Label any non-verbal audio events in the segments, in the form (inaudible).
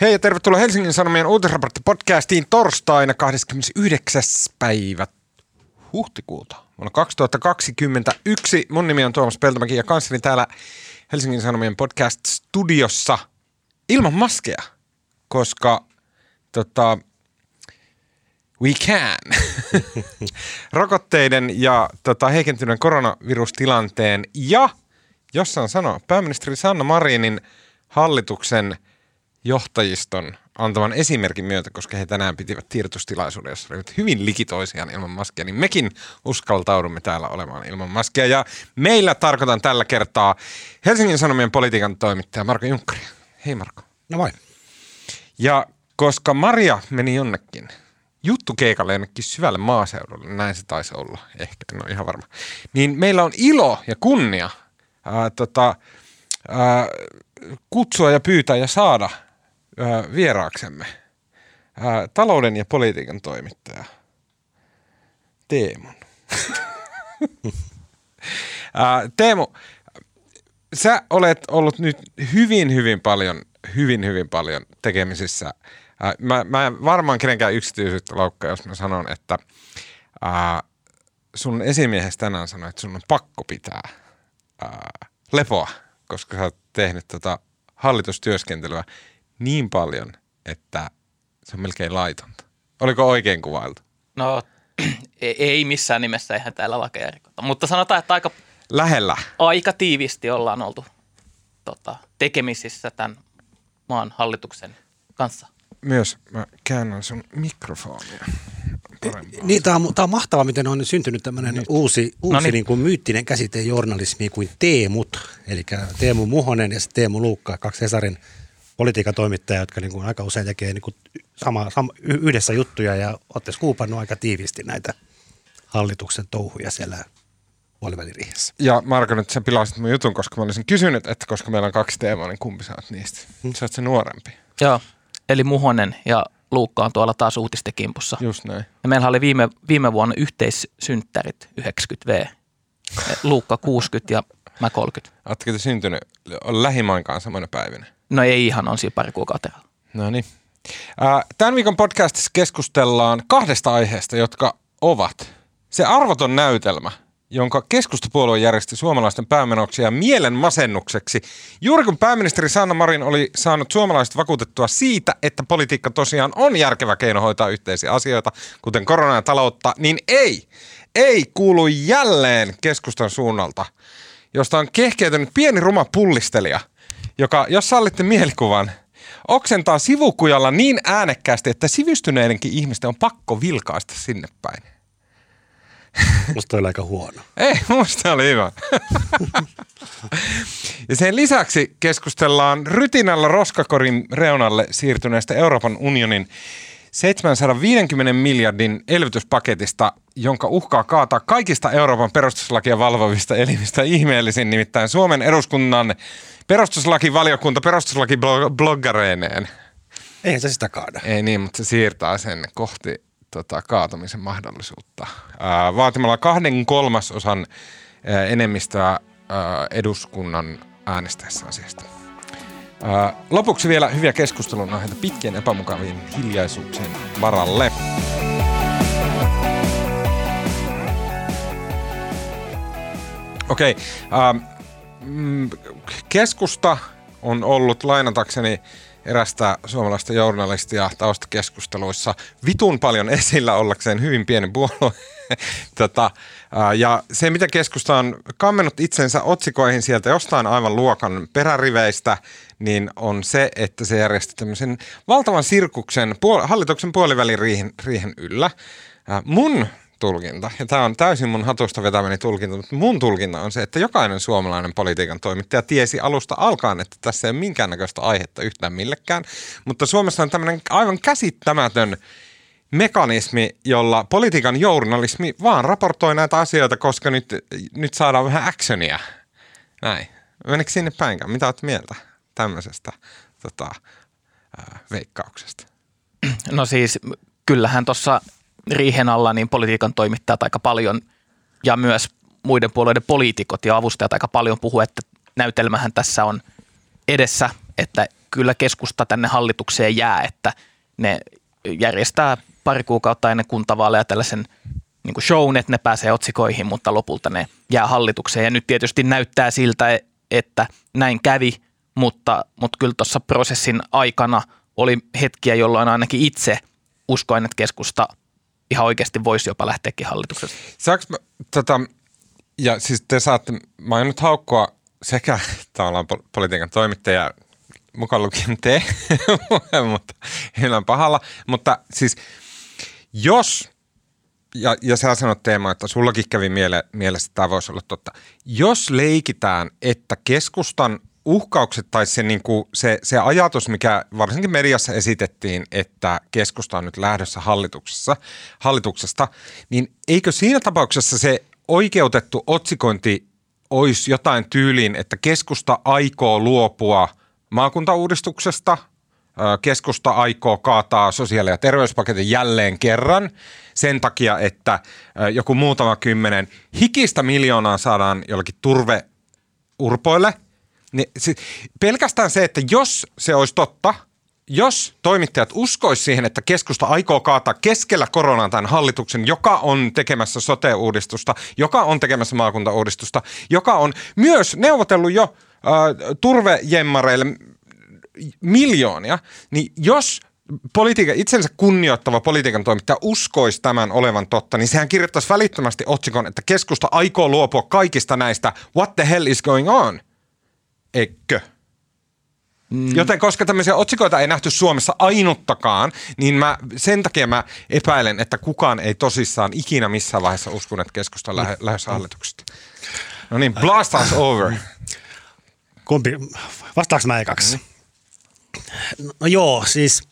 Hei ja tervetuloa Helsingin Sanomien uutisraportti-podcastiin torstaina 29. päivä huhtikuuta vuonna 2021. Mun nimi on Tuomas Peltomäki ja kanssani täällä Helsingin Sanomien podcast-studiossa ilman maskeja, koska tota, we can. (laughs) Rokotteiden ja tota, heikentyneen koronavirustilanteen ja, jos saan sanoa, pääministeri Sanna Marinin hallituksen – johtajiston antavan esimerkin myötä, koska he tänään pitivät tiedotustilaisuuden, jossa olivat hyvin likitoisiaan ilman maskia, niin mekin uskaltaudumme täällä olemaan ilman maskia. Ja meillä tarkoitan tällä kertaa Helsingin Sanomien politiikan toimittaja Marko Junkkari. Hei Marko. No moi. Ja koska Maria meni jonnekin keikalle jonnekin syvälle maaseudulle, näin se taisi olla, ehkä, en ole ihan varma, niin meillä on ilo ja kunnia ää, tota, ää, kutsua ja pyytää ja saada – ää, vieraaksemme ää, talouden ja politiikan toimittaja Teemun. (laughs) Teemu, sä olet ollut nyt hyvin, hyvin paljon, hyvin, hyvin paljon tekemisissä. Mä, mä en varmaan kenenkään yksityisyyttä loukkaa, jos mä sanon, että ää, sun esimiehes tänään sanoi, että sun on pakko pitää ää, lepoa, koska sä oot tehnyt tota hallitustyöskentelyä niin paljon, että se on melkein laitonta. Oliko oikein kuvailtu? No (clears throat) e-, ei missään nimessä, eihän täällä lakeja rikota. Mutta sanotaan, että aika, Lähellä. aika tiivisti ollaan oltu tota, tekemisissä tämän maan hallituksen kanssa. Myös mä käännän sun mikrofonia. Niin, tämä on, tämä on mahtavaa, miten on syntynyt tämmöinen Nyt. uusi, uusi no niin. Niin kuin myyttinen käsite journalismi kuin Teemut. Eli Teemu Muhonen ja Teemu Luukka, kaksi Hesarin – politiikan toimittajia, jotka niin kuin aika usein tekee niin kuin sama, sama, yhdessä juttuja ja olette skuupannut aika tiiviisti näitä hallituksen touhuja siellä puoliväliriihessä. Ja Marko, nyt sä pilasit mun jutun, koska mä olisin kysynyt, että koska meillä on kaksi teemaa, niin kumpi sä oot niistä? Hmm. Sä oot se nuorempi. Joo, eli Muhonen ja Luukka on tuolla taas uutistekimpussa. Just näin. Ja meillä oli viime, viime vuonna yhteissynttärit 90V. Luukka 60 ja mä 30. Oletteko te syntynyt lähimainkaan samana päivinä? No ei ihan, on siinä pari kuukautta. No niin. Tämän viikon podcastissa keskustellaan kahdesta aiheesta, jotka ovat se arvoton näytelmä, jonka keskustapuolue järjesti suomalaisten päämenoksi ja mielen masennukseksi. Juuri kun pääministeri Sanna Marin oli saanut suomalaiset vakuutettua siitä, että politiikka tosiaan on järkevä keino hoitaa yhteisiä asioita, kuten korona ja taloutta, niin ei, ei kuulu jälleen keskustan suunnalta, josta on kehkeytynyt pieni ruma pullistelija – joka, jos sallitte mielikuvan, oksentaa sivukujalla niin äänekkäästi, että sivistyneidenkin ihmisten on pakko vilkaista sinne päin. Musta oli aika huono. Ei, musta oli hyvä. ja sen lisäksi keskustellaan rytinällä roskakorin reunalle siirtyneestä Euroopan unionin 750 miljardin elvytyspaketista, jonka uhkaa kaataa kaikista Euroopan perustuslakia valvovista elimistä ihmeellisin, nimittäin Suomen eduskunnan perustuslakivaliokunta perustuslakibloggareineen. Eihän se sitä kaada. Ei niin, mutta se siirtää sen kohti tota, kaatumisen mahdollisuutta. Ää, vaatimalla kahden kolmasosan ää, enemmistöä ää, eduskunnan äänestäessä asiasta. Ää, lopuksi vielä hyviä keskustelun aiheita pitkien epämukavien hiljaisuuksien varalle. Okei, okay, mm, keskusta on ollut lainatakseni erästä suomalaista journalistia taustakeskusteluissa vitun paljon esillä ollakseen hyvin pienen puolue. (laughs) tota, ja se, mitä keskusta on kammennut itsensä otsikoihin sieltä jostain aivan luokan peräriveistä, niin on se, että se järjesti tämmöisen valtavan sirkuksen puol- hallituksen puolivälin riihen, riihen yllä. Mun tulkinta, ja tämä on täysin mun hatusta vetämäni tulkinta, mutta mun tulkinta on se, että jokainen suomalainen politiikan toimittaja tiesi alusta alkaen, että tässä ei ole minkäännäköistä aihetta yhtään millekään, mutta Suomessa on tämmöinen aivan käsittämätön mekanismi, jolla politiikan journalismi vaan raportoi näitä asioita, koska nyt, nyt saadaan vähän actionia. Näin. Menikö sinne päinkään? Mitä olet mieltä tämmöisestä tota, ää, veikkauksesta? No siis kyllähän tuossa riihen alla niin politiikan toimittajat aika paljon ja myös muiden puolueiden poliitikot ja avustajat aika paljon puhuu, että näytelmähän tässä on edessä, että kyllä keskusta tänne hallitukseen jää, että ne järjestää pari kuukautta ennen kuntavaaleja tällaisen niin kuin shown, että ne pääsee otsikoihin, mutta lopulta ne jää hallitukseen. Ja nyt tietysti näyttää siltä, että näin kävi, mutta, mutta kyllä tuossa prosessin aikana oli hetkiä, jolloin ainakin itse uskoin, että keskusta ihan oikeasti voisi jopa lähteäkin hallituksesta. Saanko mä, tota, ja siis te saatte, mä oon nyt haukkoa sekä (laughs) tavallaan politiikan toimittaja mukaan lukien te, (laughs) mutta heillä on pahalla. Mutta siis jos, ja, ja sä sanot Teema, että sullakin kävi miele, mielessä, että tämä voisi olla totta. Jos leikitään, että keskustan uhkaukset tai se, niin kuin, se, se ajatus, mikä varsinkin mediassa esitettiin, että keskusta on nyt lähdössä hallituksessa, hallituksesta, niin eikö siinä tapauksessa se oikeutettu otsikointi olisi jotain tyyliin, että keskusta aikoo luopua maakuntauudistuksesta, keskusta aikoo kaataa sosiaali- ja terveyspaketin jälleen kerran sen takia, että joku muutama kymmenen hikistä miljoonaa saadaan jollakin turveurpoille. Niin pelkästään se, että jos se olisi totta – jos toimittajat uskois siihen, että keskusta aikoo kaataa keskellä koronaa tämän hallituksen, joka on tekemässä sote-uudistusta, joka on tekemässä maakuntauudistusta, joka on myös neuvotellut jo äh, turvejemmareille miljoonia, niin jos politiikan, itsensä kunnioittava politiikan toimittaja uskoisi tämän olevan totta, niin sehän kirjoittaisi välittömästi otsikon, että keskusta aikoo luopua kaikista näistä what the hell is going on. Eikö? Mm. Joten koska tämmöisiä otsikoita ei nähty Suomessa ainuttakaan, niin mä, sen takia mä epäilen, että kukaan ei tosissaan ikinä missään vaiheessa uskon, että keskusta on lähe, lähes hallituksesta. No niin, blast us over. Kumpi, vastaaks mä ekaksi? No, no joo, siis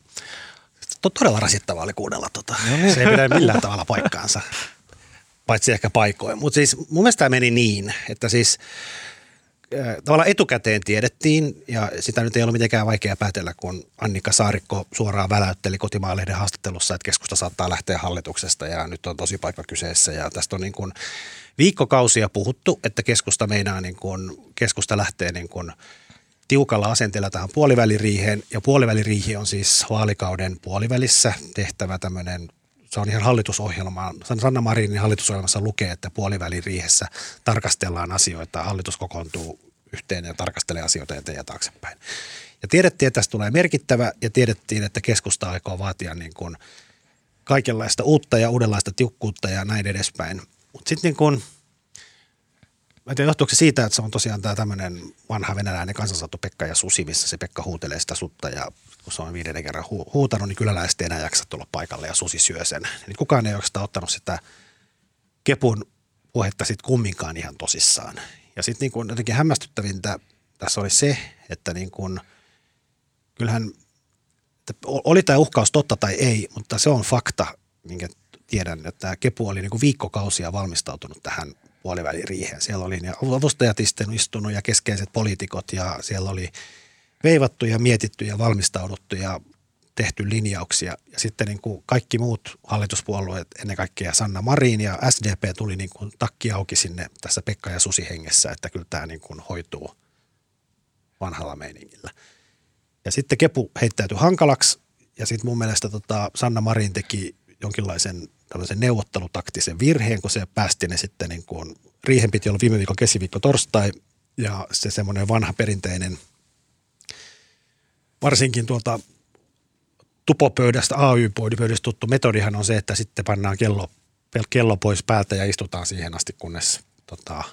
to, todella rasittavaa oli kuunnella tota. No niin. Se ei pidä millään tavalla paikkaansa, paitsi ehkä paikoin. Mutta siis mun mielestä tämä meni niin, että siis – tavallaan etukäteen tiedettiin, ja sitä nyt ei ollut mitenkään vaikea päätellä, kun Annika Saarikko suoraan väläytteli kotimaalehden haastattelussa, että keskusta saattaa lähteä hallituksesta, ja nyt on tosi paikka kyseessä, ja tästä on niin kuin viikkokausia puhuttu, että keskusta meinaa, niin kuin, keskusta lähtee niin kuin tiukalla asenteella tähän puoliväliriiheen, ja puoliväliriihi on siis vaalikauden puolivälissä tehtävä tämmöinen se on ihan hallitusohjelmaan, Sanna Marinin hallitusohjelmassa lukee, että puoliväliriihessä tarkastellaan asioita, hallitus kokoontuu yhteen ja tarkastelee asioita eteen ja taaksepäin. Ja tiedettiin, että tästä tulee merkittävä ja tiedettiin, että keskusta aikoo vaatia niin kuin kaikenlaista uutta ja uudenlaista tiukkuutta ja näin edespäin. Mutta sitten niin kuin, mä en tiedä, johtuuko se siitä, että se on tosiaan tämä tämmöinen vanha venäläinen kansansatu Pekka ja Susi, missä se Pekka huutelee sitä sutta ja kun se on viidennen kerran hu- huutanut, niin kyläläiset ei enää jaksa tulla paikalle ja Susi syö sen. Niin kukaan ei oikeastaan ottanut sitä Kepun puhetta sitten kumminkaan ihan tosissaan. Ja sitten niin kuin jotenkin hämmästyttävintä tässä oli se, että niin kuin, kyllähän että oli tämä uhkaus totta tai ei, mutta se on fakta, minkä tiedän, että Kepu oli niin kuin viikkokausia valmistautunut tähän puoliväliriiheen. Siellä oli ne avustajat istunut ja keskeiset poliitikot ja siellä oli veivattu ja mietitty ja valmistauduttu ja tehty linjauksia. Ja sitten niin kuin kaikki muut hallituspuolueet, ennen kaikkea Sanna Marin ja SDP tuli niin kuin takki auki sinne tässä Pekka ja Susi hengessä, että kyllä tämä niin kuin hoituu vanhalla meiningillä. Ja sitten Kepu heittäytyi hankalaksi ja sitten mun mielestä tota Sanna Marin teki jonkinlaisen tällaisen neuvottelutaktisen virheen, kun se päästi ne sitten niin kuin, riihen piti olla viime viikon keskiviikko torstai ja se semmoinen vanha perinteinen, varsinkin tuolta tupopöydästä, AY-pöydästä tuttu metodihan on se, että sitten pannaan kello, kello pois päältä ja istutaan siihen asti, kunnes tota,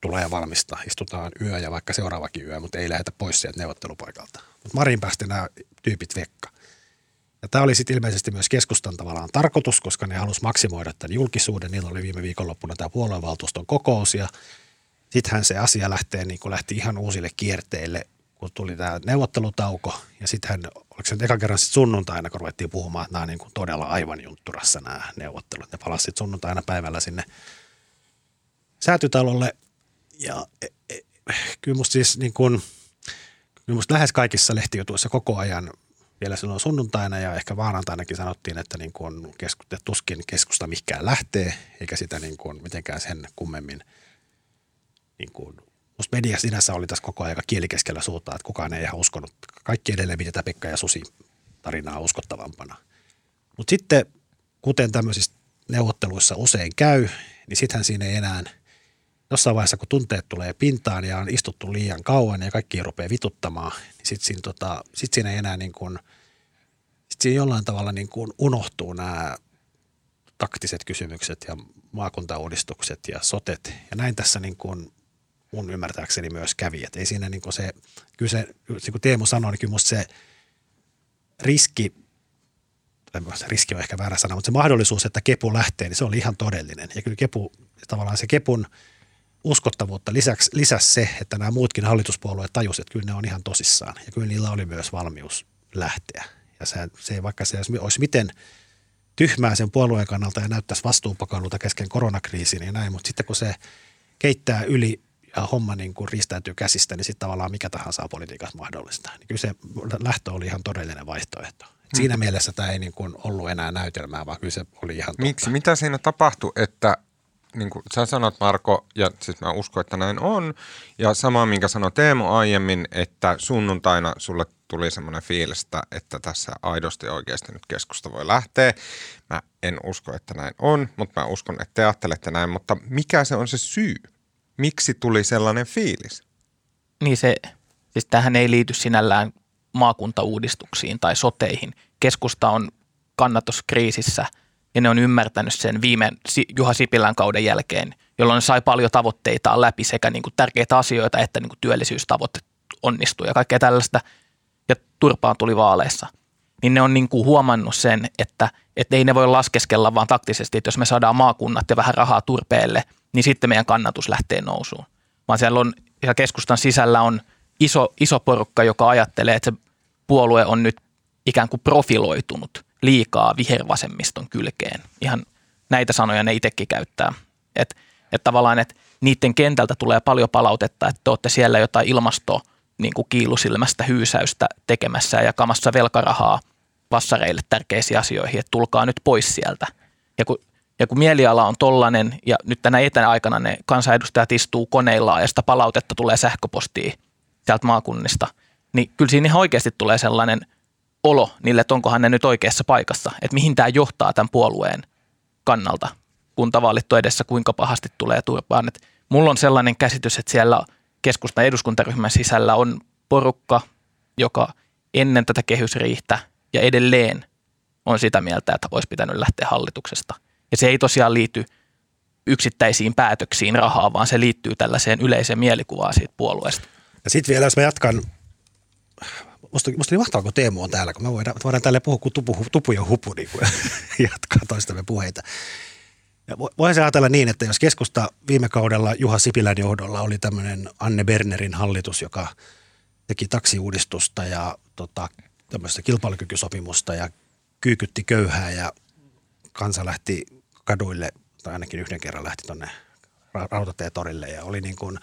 tulee valmista. Istutaan yö ja vaikka seuraavakin yö, mutta ei lähdetä pois sieltä neuvottelupaikalta. Mutta Marin päästi nämä tyypit vekka. Ja tämä oli sitten ilmeisesti myös keskustan tavallaan tarkoitus, koska ne halusi maksimoida tämän julkisuuden. Niillä oli viime viikonloppuna tämä puoluevaltuuston kokous ja sittenhän se asia lähtee, niin lähti ihan uusille kierteille, kun tuli tämä neuvottelutauko ja sittenhän, oliko se ekan kerran sitten sunnuntaina, kun ruvettiin puhumaan, että nämä on niin kuin todella aivan juntturassa nämä neuvottelut. Ne palasivat sunnuntaina päivällä sinne säätytalolle ja e, e, kyllä musta siis niin kuin, kyllä musta lähes kaikissa lehtijutuissa koko ajan vielä silloin sunnuntaina ja ehkä maanantainakin sanottiin, että niin kuin keskusta, tuskin keskusta mikään lähtee, eikä sitä niin kuin mitenkään sen kummemmin niin kuin musta media sinänsä oli tässä koko ajan kieli keskellä suuta, että kukaan ei ihan uskonut. Kaikki edelleen piti Pekka ja Susi tarinaa uskottavampana. Mutta sitten, kuten tämmöisissä neuvotteluissa usein käy, niin sittenhän siinä ei enää jossain vaiheessa, kun tunteet tulee pintaan ja on istuttu liian kauan ja kaikki rupeaa vituttamaan, niin sitten siinä, tota, sit siinä ei enää niin kuin, sit siinä jollain tavalla niin kuin unohtuu nämä taktiset kysymykset ja maakuntauudistukset ja sotet. Ja näin tässä niin kuin mun ymmärtääkseni myös kävi. Että ei siinä niin kuin se, kyllä se, niin kuin Teemu sanoi, niin kyllä musta se riski, se riski on ehkä väärä sana, mutta se mahdollisuus, että kepu lähtee, niin se oli ihan todellinen. Ja kyllä kepu, tavallaan se kepun uskottavuutta lisäksi, lisäksi se, että nämä muutkin hallituspuolueet tajusivat, että kyllä ne on ihan tosissaan. Ja kyllä niillä oli myös valmius lähteä. Ja se, se vaikka se olisi miten tyhmää sen puolueen kannalta ja näyttäisi vastuunpakalulta kesken koronakriisin ja näin, mutta sitten kun se keittää yli homma niin kuin riistäytyy käsistä, niin sitten tavallaan mikä tahansa on politiikassa mahdollista. Niin kyllä se lähtö oli ihan todellinen vaihtoehto. Et siinä mm. mielessä tämä ei niin kuin ollut enää näytelmää, vaan kyllä se oli ihan totta. Miksi? Mitä siinä tapahtui, että niin kuin sä sanot Marko, ja siis mä uskon, että näin on, ja sama minkä sanoi Teemu aiemmin, että sunnuntaina sulle tuli semmoinen fiilis, että tässä aidosti oikeasti nyt keskusta voi lähteä. Mä en usko, että näin on, mutta mä uskon, että te ajattelette näin, mutta mikä se on se syy? Miksi tuli sellainen fiilis? Niin se, siis tähän ei liity sinällään maakuntauudistuksiin tai soteihin. Keskusta on kannatuskriisissä ja ne on ymmärtänyt sen viime Juha Sipilän kauden jälkeen, jolloin ne sai paljon tavoitteitaan läpi sekä niin kuin tärkeitä asioita että niin kuin työllisyystavoitteet onnistui ja kaikkea tällaista. Ja turpaan tuli vaaleissa. Niin ne on niin kuin huomannut sen, että, että ei ne voi laskeskella vaan taktisesti, että jos me saadaan maakunnat ja vähän rahaa turpeelle – niin sitten meidän kannatus lähtee nousuun. Vaan siellä on, ja keskustan sisällä on iso, iso porukka, joka ajattelee, että se puolue on nyt ikään kuin profiloitunut liikaa vihervasemmiston kylkeen. Ihan näitä sanoja ne itsekin käyttää. Että et tavallaan, että niiden kentältä tulee paljon palautetta, että te olette siellä jotain ilmasto niin kuin kiilusilmästä hyysäystä tekemässä ja jakamassa velkarahaa passareille tärkeisiin asioihin, että tulkaa nyt pois sieltä. Ja kun ja kun mieliala on tollainen ja nyt tänä etäaikana ne kansanedustajat istuu koneillaan ja sitä palautetta tulee sähköpostiin sieltä maakunnista, niin kyllä siinä ihan oikeasti tulee sellainen olo niille, että onkohan ne nyt oikeassa paikassa, että mihin tämä johtaa tämän puolueen kannalta, kun tavallit on edessä, kuinka pahasti tulee turpaan. Et mulla on sellainen käsitys, että siellä keskustan eduskuntaryhmän sisällä on porukka, joka ennen tätä kehysriihtä ja edelleen on sitä mieltä, että olisi pitänyt lähteä hallituksesta – ja se ei tosiaan liity yksittäisiin päätöksiin rahaa, vaan se liittyy tällaiseen yleiseen mielikuvaan siitä puolueesta. Ja sitten vielä, jos mä jatkan, musta, musta niin mahtavaa, kun Teemu on täällä, kun me voidaan, voidaan tälle puhua kuin tupu, tupu ja hupu, niin kuin, (laughs) jatkaa toistamme puheita. Ja voisi ajatella niin, että jos keskusta viime kaudella Juha Sipilän johdolla oli tämmöinen Anne Bernerin hallitus, joka teki taksiuudistusta ja tota, tämmöistä kilpailukykysopimusta ja kyykytti köyhää ja kansa lähti kaduille, tai ainakin yhden kerran lähti tuonne rautateetorille ja oli niin kuin,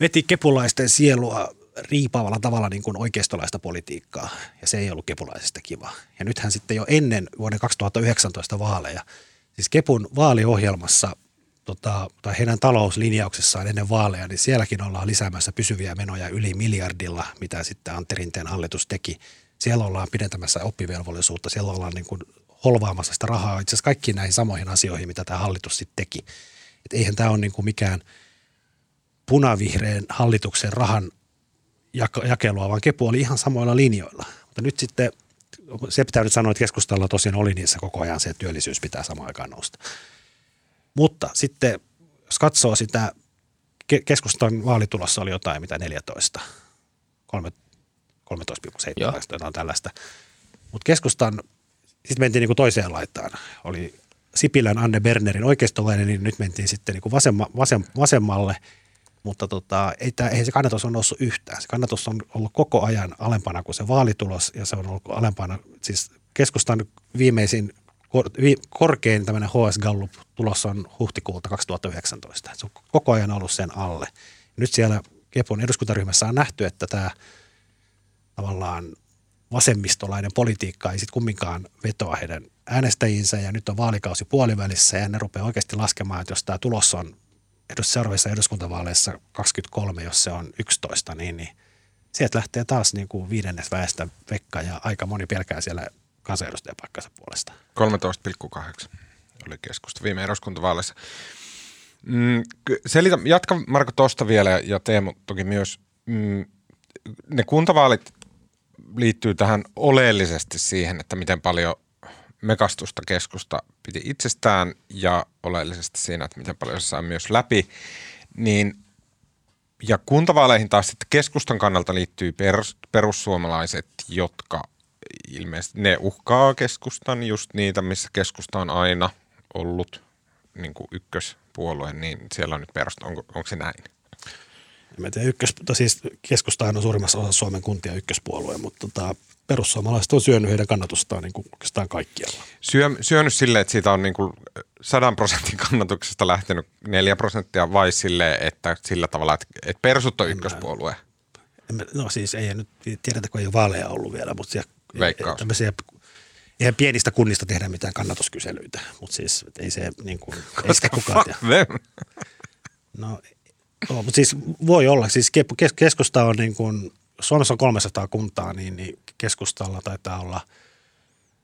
veti kepulaisten sielua riipaavalla tavalla niin kuin oikeistolaista politiikkaa, ja se ei ollut kepulaisista kiva. Ja nythän sitten jo ennen vuoden 2019 vaaleja, siis Kepun vaaliohjelmassa tota, tai heidän talouslinjauksessaan ennen vaaleja, niin sielläkin ollaan lisäämässä pysyviä menoja yli miljardilla, mitä sitten Antti Rinteen hallitus teki. Siellä ollaan pidentämässä oppivelvollisuutta, siellä ollaan niin kuin holvaamassa sitä rahaa itse asiassa kaikkiin näihin samoihin asioihin, mitä tämä hallitus sitten teki. Et eihän tämä ole niin kuin mikään punavihreän hallituksen rahan jakelua, vaan kepu oli ihan samoilla linjoilla. Mutta nyt sitten, se pitää nyt sanoa, että keskustalla tosiaan oli niissä koko ajan se, että työllisyys pitää samaan aikaan nousta. Mutta sitten, jos katsoo sitä, keskustan vaalitulossa oli jotain, mitä 14, 13,7 jotain tällaista. Mutta keskustan sitten mentiin niin kuin toiseen laitaan. Oli Sipilän Anne Bernerin oikeistolainen, niin nyt mentiin sitten niin kuin vasemma, vasem, vasemmalle. Mutta tota, ei, tämä, ei se kannatus on noussut yhtään. Se kannatus on ollut koko ajan alempana kuin se vaalitulos ja se on ollut alempana. Siis keskustan viimeisin korkein tämmöinen HS Gallup tulos on huhtikuulta 2019. Se on koko ajan ollut sen alle. Nyt siellä Kepun eduskuntaryhmässä on nähty, että tämä tavallaan vasemmistolainen politiikka ei sitten kumminkaan vetoa heidän äänestäjiinsä ja nyt on vaalikausi puolivälissä ja ne rupeaa oikeasti laskemaan, että jos tämä tulos on seuraavissa eduskuntavaaleissa 23, jos se on 11, niin, niin sieltä lähtee taas niin kuin viidennes väestä Vekka ja aika moni pelkää siellä kansanedustajapaikkansa puolesta. 13,8 oli keskusta viime eduskuntavaaleissa. Mm, selitä, jatka Marko tuosta vielä ja Teemu toki myös. Mm, ne kuntavaalit liittyy tähän oleellisesti siihen, että miten paljon mekastusta keskusta piti itsestään ja oleellisesti siinä, että miten paljon se saa myös läpi. Niin, ja kuntavaaleihin taas sitten keskustan kannalta liittyy perus, perussuomalaiset, jotka ilmeisesti ne uhkaa keskustan just niitä, missä keskusta on aina ollut niin kuin ykköspuolue, niin siellä on nyt perusta. Onko, onko se näin? En tiedä, ykkös, siis keskustahan on suurimmassa osassa Suomen kuntia ykköspuolue, mutta tota, perussuomalaiset on syönyt heidän kannatustaan niin kuin oikeastaan kaikkialla. Syö, syönyt silleen, että siitä on niin kuin 100 prosentin kannatuksesta lähtenyt 4 prosenttia vai silleen, että sillä tavalla, että, että persut on ykköspuolue? En mä, no siis ei nyt tiedetä, kun ei ole vaaleja ollut vielä, mutta siellä, Veikkaus. Tämmöisiä, eihän pienistä kunnista tehdä mitään kannatuskyselyitä, mutta siis ei se niin kuin, ei sitä kukaan tiedä. No, no, mutta siis voi olla, siis keskusta on niin kuin, Suomessa on 300 kuntaa, niin, niin keskustalla taitaa olla,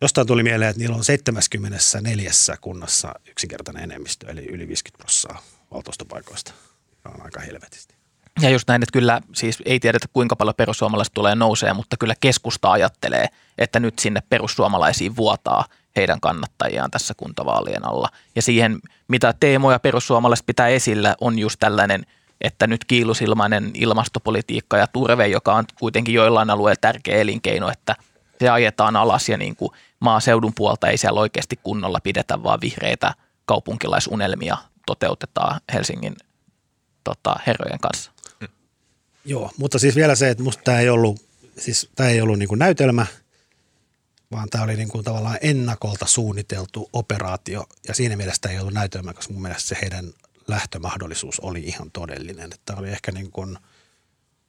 jostain tuli mieleen, että niillä on 74 kunnassa yksinkertainen enemmistö, eli yli 50 prosenttia valtuustopaikoista. Se on aika helvetisti. Ja just näin, että kyllä siis ei tiedetä kuinka paljon perussuomalaiset tulee nousee, mutta kyllä keskusta ajattelee, että nyt sinne perussuomalaisiin vuotaa heidän kannattajiaan tässä kuntavaalien alla. Ja siihen, mitä teemoja perussuomalaiset pitää esillä, on just tällainen – että nyt kiilusilmainen ilmastopolitiikka ja turve, joka on kuitenkin joillain alueilla tärkeä elinkeino, että se ajetaan alas ja niin kuin maaseudun puolta ei siellä oikeasti kunnolla pidetä, vaan vihreitä kaupunkilaisunelmia toteutetaan Helsingin tota, herrojen kanssa. Joo, mutta siis vielä se, että musta tämä ei ollut, siis tämä ei ollut niin kuin näytelmä, vaan tämä oli niin kuin tavallaan ennakolta suunniteltu operaatio ja siinä mielessä tämä ei ollut näytelmä, koska mun mielestä se heidän lähtömahdollisuus oli ihan todellinen. Että oli ehkä niin kuin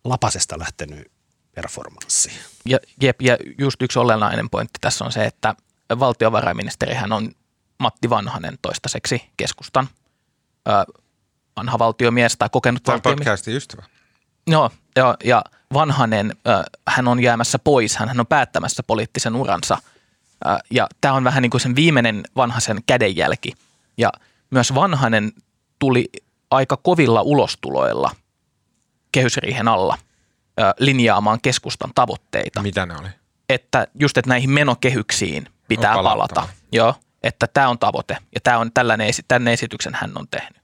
lapasesta lähtenyt performanssi. Ja, jep, ja just yksi olennainen pointti tässä on se, että valtiovarainministerihän on Matti Vanhanen toistaiseksi keskustan ö, vanha valtiomies tai kokenut Tämä valtiomies. podcastin ystävä. Joo, ja, ja Vanhanen, ö, hän on jäämässä pois, hän, hän on päättämässä poliittisen uransa. Ö, ja tämä on vähän niin kuin sen viimeinen vanhaisen kädenjälki. Ja myös Vanhanen tuli aika kovilla ulostuloilla kehysriihen alla linjaamaan keskustan tavoitteita. Mitä ne oli? Että just, että näihin menokehyksiin pitää no, palata. Joo, että tämä on tavoite ja tämä on tällainen, tämän esityksen hän on tehnyt.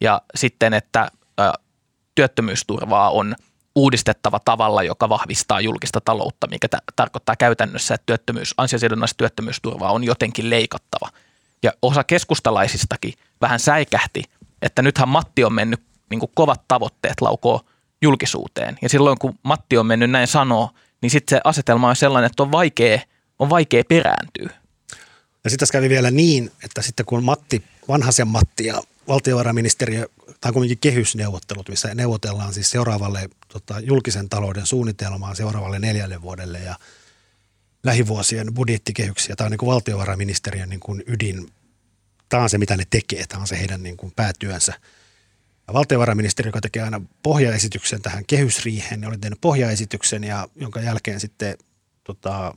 Ja sitten, että ö, työttömyysturvaa on uudistettava tavalla, joka vahvistaa julkista taloutta, mikä t- tarkoittaa käytännössä, että työttömyys, ansiosidonnaista työttömyysturvaa on jotenkin leikattava. Ja osa keskustalaisistakin vähän säikähti – että nythän Matti on mennyt niin kuin kovat tavoitteet laukoo julkisuuteen. Ja silloin kun Matti on mennyt näin sanoo, niin sitten se asetelma on sellainen, että on vaikea, on vaikea perääntyä. Ja sitten kävi vielä niin, että sitten kun Matti, vanhaisen Matti ja valtiovarainministeriö, tai kuitenkin kehysneuvottelut, missä neuvotellaan siis seuraavalle tota, julkisen talouden suunnitelmaan seuraavalle neljälle vuodelle ja lähivuosien budjettikehyksiä. On niin kuin valtiovarainministeriön niin kuin ydin tämä on se, mitä ne tekee, tämä on se heidän niin kuin päätyönsä. Ja valtiovarainministeri, joka tekee aina pohjaesityksen tähän kehysriiheen, niin oli tehnyt pohjaesityksen, ja jonka jälkeen sitten tota,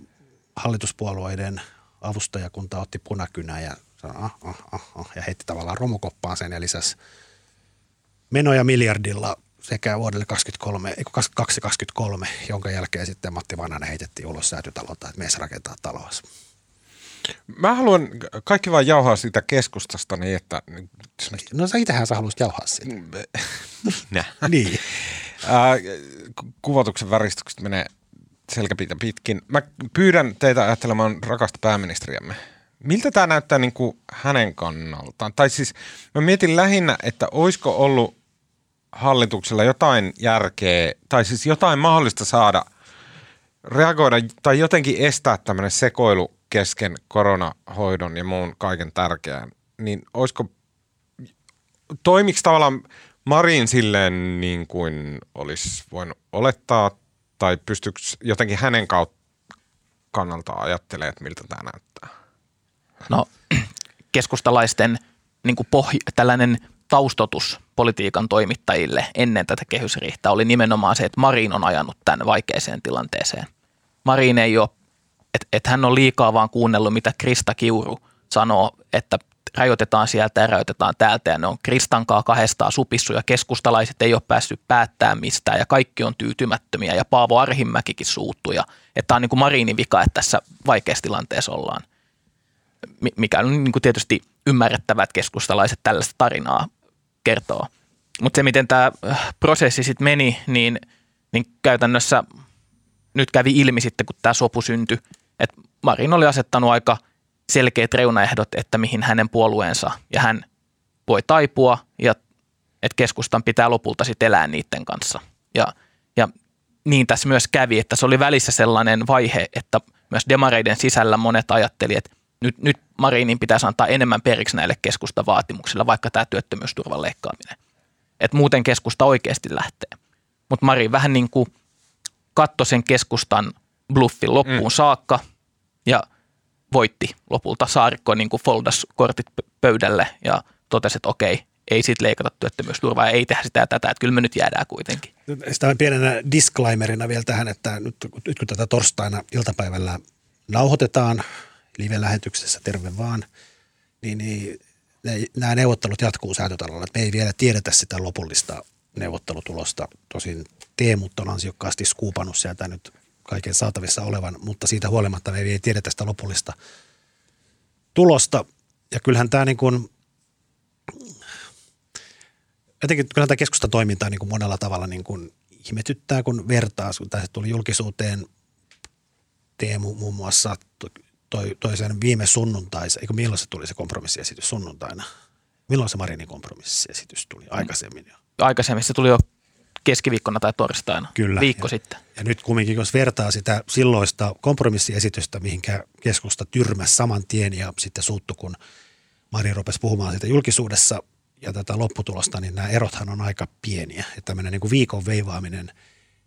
hallituspuolueiden avustajakunta otti punakynä ja sanoi, ah, ah, ah, ah, ja heitti tavallaan romukoppaan sen ja lisäsi menoja miljardilla sekä vuodelle 2023, 2023, jonka jälkeen sitten Matti Vanhanen heitettiin ulos säätytalolta, että mies rakentaa talous. Mä haluan kaikki vaan jauhaa siitä keskustasta niin, että... No sä itähän sä haluaisit jauhaa siitä. (laughs) Nä. (laughs) niin. Kuvatuksen väristykset menee selkäpiitä pitkin. Mä pyydän teitä ajattelemaan rakasta pääministeriämme. Miltä tämä näyttää niin kuin hänen kannaltaan? Tai siis mä mietin lähinnä, että olisiko ollut hallituksella jotain järkeä, tai siis jotain mahdollista saada reagoida tai jotenkin estää tämmöinen sekoilu kesken koronahoidon ja muun kaiken tärkeän, niin olisiko, toimiko tavallaan Marin silleen niin kuin olisi voinut olettaa, tai pystyykö jotenkin hänen kautta kannalta ajattelemaan, että miltä tämä näyttää? No (clears throat) keskustalaisten niin kuin pohj- tällainen taustotus politiikan toimittajille ennen tätä kehysriihtä oli nimenomaan se, että Marin on ajanut tämän vaikeaseen tilanteeseen. Marin ei ole, että et hän on liikaa vaan kuunnellut, mitä Krista Kiuru sanoo, että rajoitetaan sieltä ja rajoitetaan täältä ja ne on Kristankaa kahdestaan supissu ja keskustalaiset ei ole päässyt päättämään mistään ja kaikki on tyytymättömiä ja Paavo Arhimäkikin suuttui ja että tämä on niin kuin Marinin vika, että tässä vaikeassa tilanteessa ollaan. Mikä on niin kuin tietysti ymmärrettävät että keskustalaiset tällaista tarinaa kertoo. Mutta se, miten tämä äh, prosessi sitten meni, niin, niin käytännössä nyt kävi ilmi sitten, kun tämä sopu syntyi, että Marin oli asettanut aika – selkeät reunaehdot, että mihin hänen puolueensa ja hän voi taipua ja että keskustan pitää lopulta sitten elää niiden kanssa. Ja, ja niin tässä myös kävi, että se oli välissä sellainen vaihe, että myös demareiden sisällä monet ajatteli, että nyt, nyt Marinin pitäisi antaa enemmän periksi näille keskusta vaatimuksilla, vaikka tämä työttömyysturvan leikkaaminen. Että muuten keskusta oikeasti lähtee. Mutta Marin vähän niin kuin katsoi sen keskustan bluffin loppuun mm. saakka ja voitti lopulta. Saarikko niin kuin foldas kortit pöydälle ja totesi, että okei, ei siitä leikata työttömyysturvaa ja ei tehdä sitä ja tätä, että kyllä me nyt jäädään kuitenkin. Sitä pienenä disclaimerina vielä tähän, että nyt, nyt kun tätä torstaina iltapäivällä nauhoitetaan live-lähetyksessä, terve vaan, niin, niin ne, nämä neuvottelut jatkuu säätötalolla. Me ei vielä tiedetä sitä lopullista neuvottelutulosta. Tosin Teemut on ansiokkaasti skuupannut sieltä nyt kaiken saatavissa olevan, mutta siitä huolimatta me ei tiedetä sitä lopullista tulosta. Ja kyllähän tämä niin kuin, jotenkin kyllähän tämä keskustatoiminta niin kuin monella tavalla niin kuin ihmetyttää, kun vertaa, kun tämä tuli julkisuuteen Teemu muun muassa toi, toi sen viime sunnuntaisa, eikö milloin se tuli se kompromissiesitys sunnuntaina? Milloin se Marinin kompromissiesitys tuli? Aikaisemmin jo. Aikaisemmin se tuli jo keskiviikkona tai torstaina, Kyllä. viikko ja, sitten. Ja nyt kumminkin, jos vertaa sitä silloista kompromissiesitystä, mihinkä keskusta tyrmäsi saman tien ja sitten suuttu, kun Mari rupesi puhumaan siitä julkisuudessa ja tätä lopputulosta, niin nämä erothan on aika pieniä. Että tämmöinen niin kuin viikon veivaaminen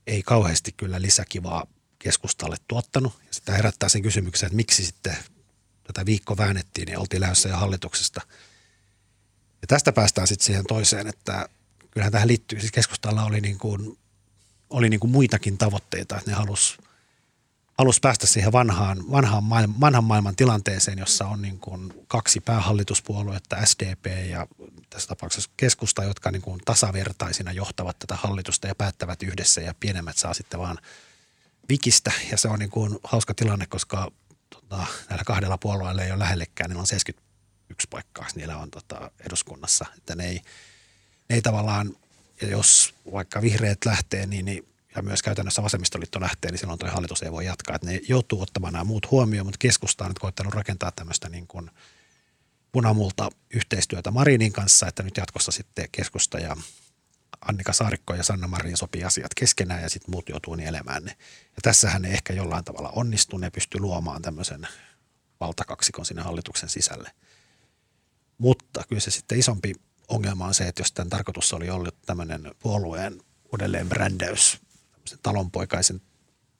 ei kauheasti kyllä lisäkivaa keskustalle tuottanut. Ja sitä herättää sen kysymyksen, että miksi sitten tätä viikko väännettiin ja oltiin lähdössä jo hallituksesta. Ja tästä päästään sitten siihen toiseen, että kyllähän tähän liittyy, siis keskustalla oli niin kuin, oli niin kuin muitakin tavoitteita, että ne halus, halus päästä siihen vanhaan, vanhaan maailman, vanhan maailman tilanteeseen, jossa on niin kuin kaksi päähallituspuoluetta, SDP ja tässä tapauksessa keskusta, jotka niin kuin tasavertaisina johtavat tätä hallitusta ja päättävät yhdessä ja pienemmät saa sitten vaan vikistä. Ja se on niin kuin hauska tilanne, koska tota, näillä kahdella puolueella ei ole lähellekään, niillä on 71 paikkaa, niillä on tota, eduskunnassa, että ne ei – ne ei tavallaan, ja jos vaikka vihreät lähtee, niin, niin ja myös käytännössä vasemmistoliitto lähtee, niin silloin tuo hallitus ei voi jatkaa. Että ne joutuu ottamaan nämä muut huomioon, mutta keskusta on nyt koittanut rakentaa tämmöistä niin kuin punamulta yhteistyötä Marinin kanssa, että nyt jatkossa sitten keskusta ja Annika Saarikko ja Sanna Marin sopii asiat keskenään ja sitten muut joutuu niin elämään ne. Ja tässähän ne ehkä jollain tavalla onnistuu, ne pystyy luomaan tämmöisen valtakaksikon sinne hallituksen sisälle. Mutta kyllä se sitten isompi ongelma on se, että jos tämän tarkoitus oli ollut tämmöinen puolueen uudelleen brändäys talonpoikaisen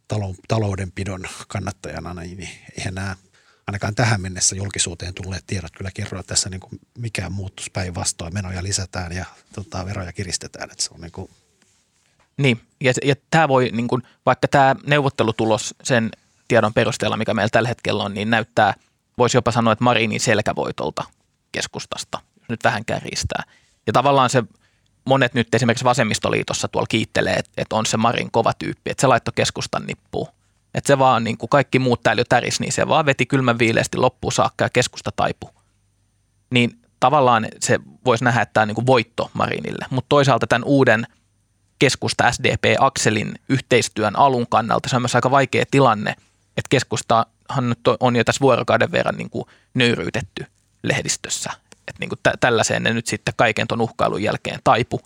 talon, taloudenpidon kannattajana, niin eihän nämä ainakaan tähän mennessä julkisuuteen tulleet tiedot kyllä kerro, että tässä niin kuin mikään muuttus päinvastoin. Menoja lisätään ja tota, veroja kiristetään. Että se on niin, kuin niin, ja, ja tämä voi, niin kuin, vaikka tämä neuvottelutulos sen tiedon perusteella, mikä meillä tällä hetkellä on, niin näyttää, voisi jopa sanoa, että Marinin selkävoitolta keskustasta – nyt vähän kärjistää. Ja tavallaan se monet nyt esimerkiksi vasemmistoliitossa tuolla kiittelee, että, että on se Marin kova tyyppi, että se laittoi keskustan nippuun. Että se vaan niin kuin kaikki muut täällä täris, niin se vaan veti kylmän viileästi loppuun saakka ja keskusta taipu. Niin tavallaan se voisi nähdä, että tämä on niin kuin voitto Marinille. Mutta toisaalta tämän uuden keskusta SDP-akselin yhteistyön alun kannalta se on myös aika vaikea tilanne, että keskustahan nyt on jo tässä vuorokauden verran niin kuin nöyryytetty lehdistössä että niin kuin tä- tällaiseen ne nyt sitten kaiken tuon uhkailun jälkeen taipu.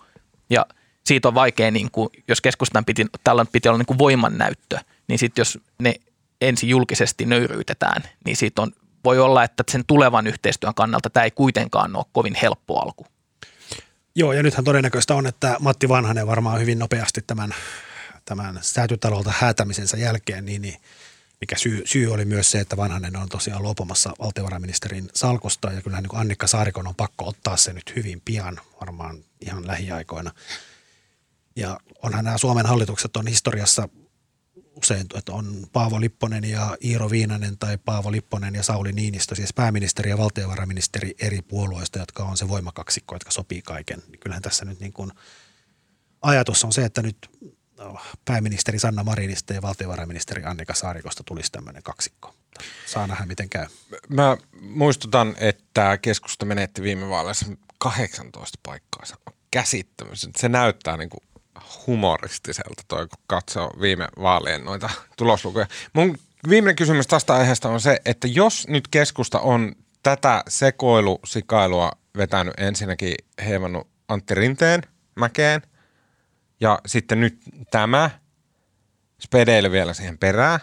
Ja siitä on vaikea, niin kuin, jos keskustan piti, tällä piti olla niin kuin voimannäyttö, niin sitten jos ne ensin julkisesti nöyryytetään, niin siitä on, voi olla, että sen tulevan yhteistyön kannalta tämä ei kuitenkaan ole kovin helppo alku. Joo, ja nythän todennäköistä on, että Matti Vanhanen varmaan hyvin nopeasti tämän, tämän säätytalolta häätämisensä jälkeen, niin, niin mikä syy, syy oli myös se, että vanhanen on tosiaan luopumassa valtiovarainministerin salkosta ja kyllähän niin Annikka Saarikon on pakko ottaa se nyt hyvin pian, varmaan ihan lähiaikoina. Ja onhan nämä Suomen hallitukset on historiassa usein, että on Paavo Lipponen ja Iiro Viinanen tai Paavo Lipponen ja Sauli Niinistö, siis pääministeri ja valtiovarainministeri eri puolueista, jotka on se voimakaksikko, jotka sopii kaiken. Kyllähän tässä nyt niin kuin ajatus on se, että nyt pääministeri Sanna Marinista ja valtiovarainministeri Annika Saarikosta tulisi tämmöinen kaksikko. Saa nähdä, miten käy. Mä muistutan, että keskusta menetti viime vaaleissa 18 paikkaa. Se on käsittämätöntä. Se näyttää niin kuin humoristiselta toi, kun katsoo viime vaalien noita tuloslukuja. Mun viimeinen kysymys tästä aiheesta on se, että jos nyt keskusta on tätä sekoilusikailua vetänyt ensinnäkin heivannut Antti Rinteen mäkeen ja sitten nyt tämä spedeily vielä siihen perään.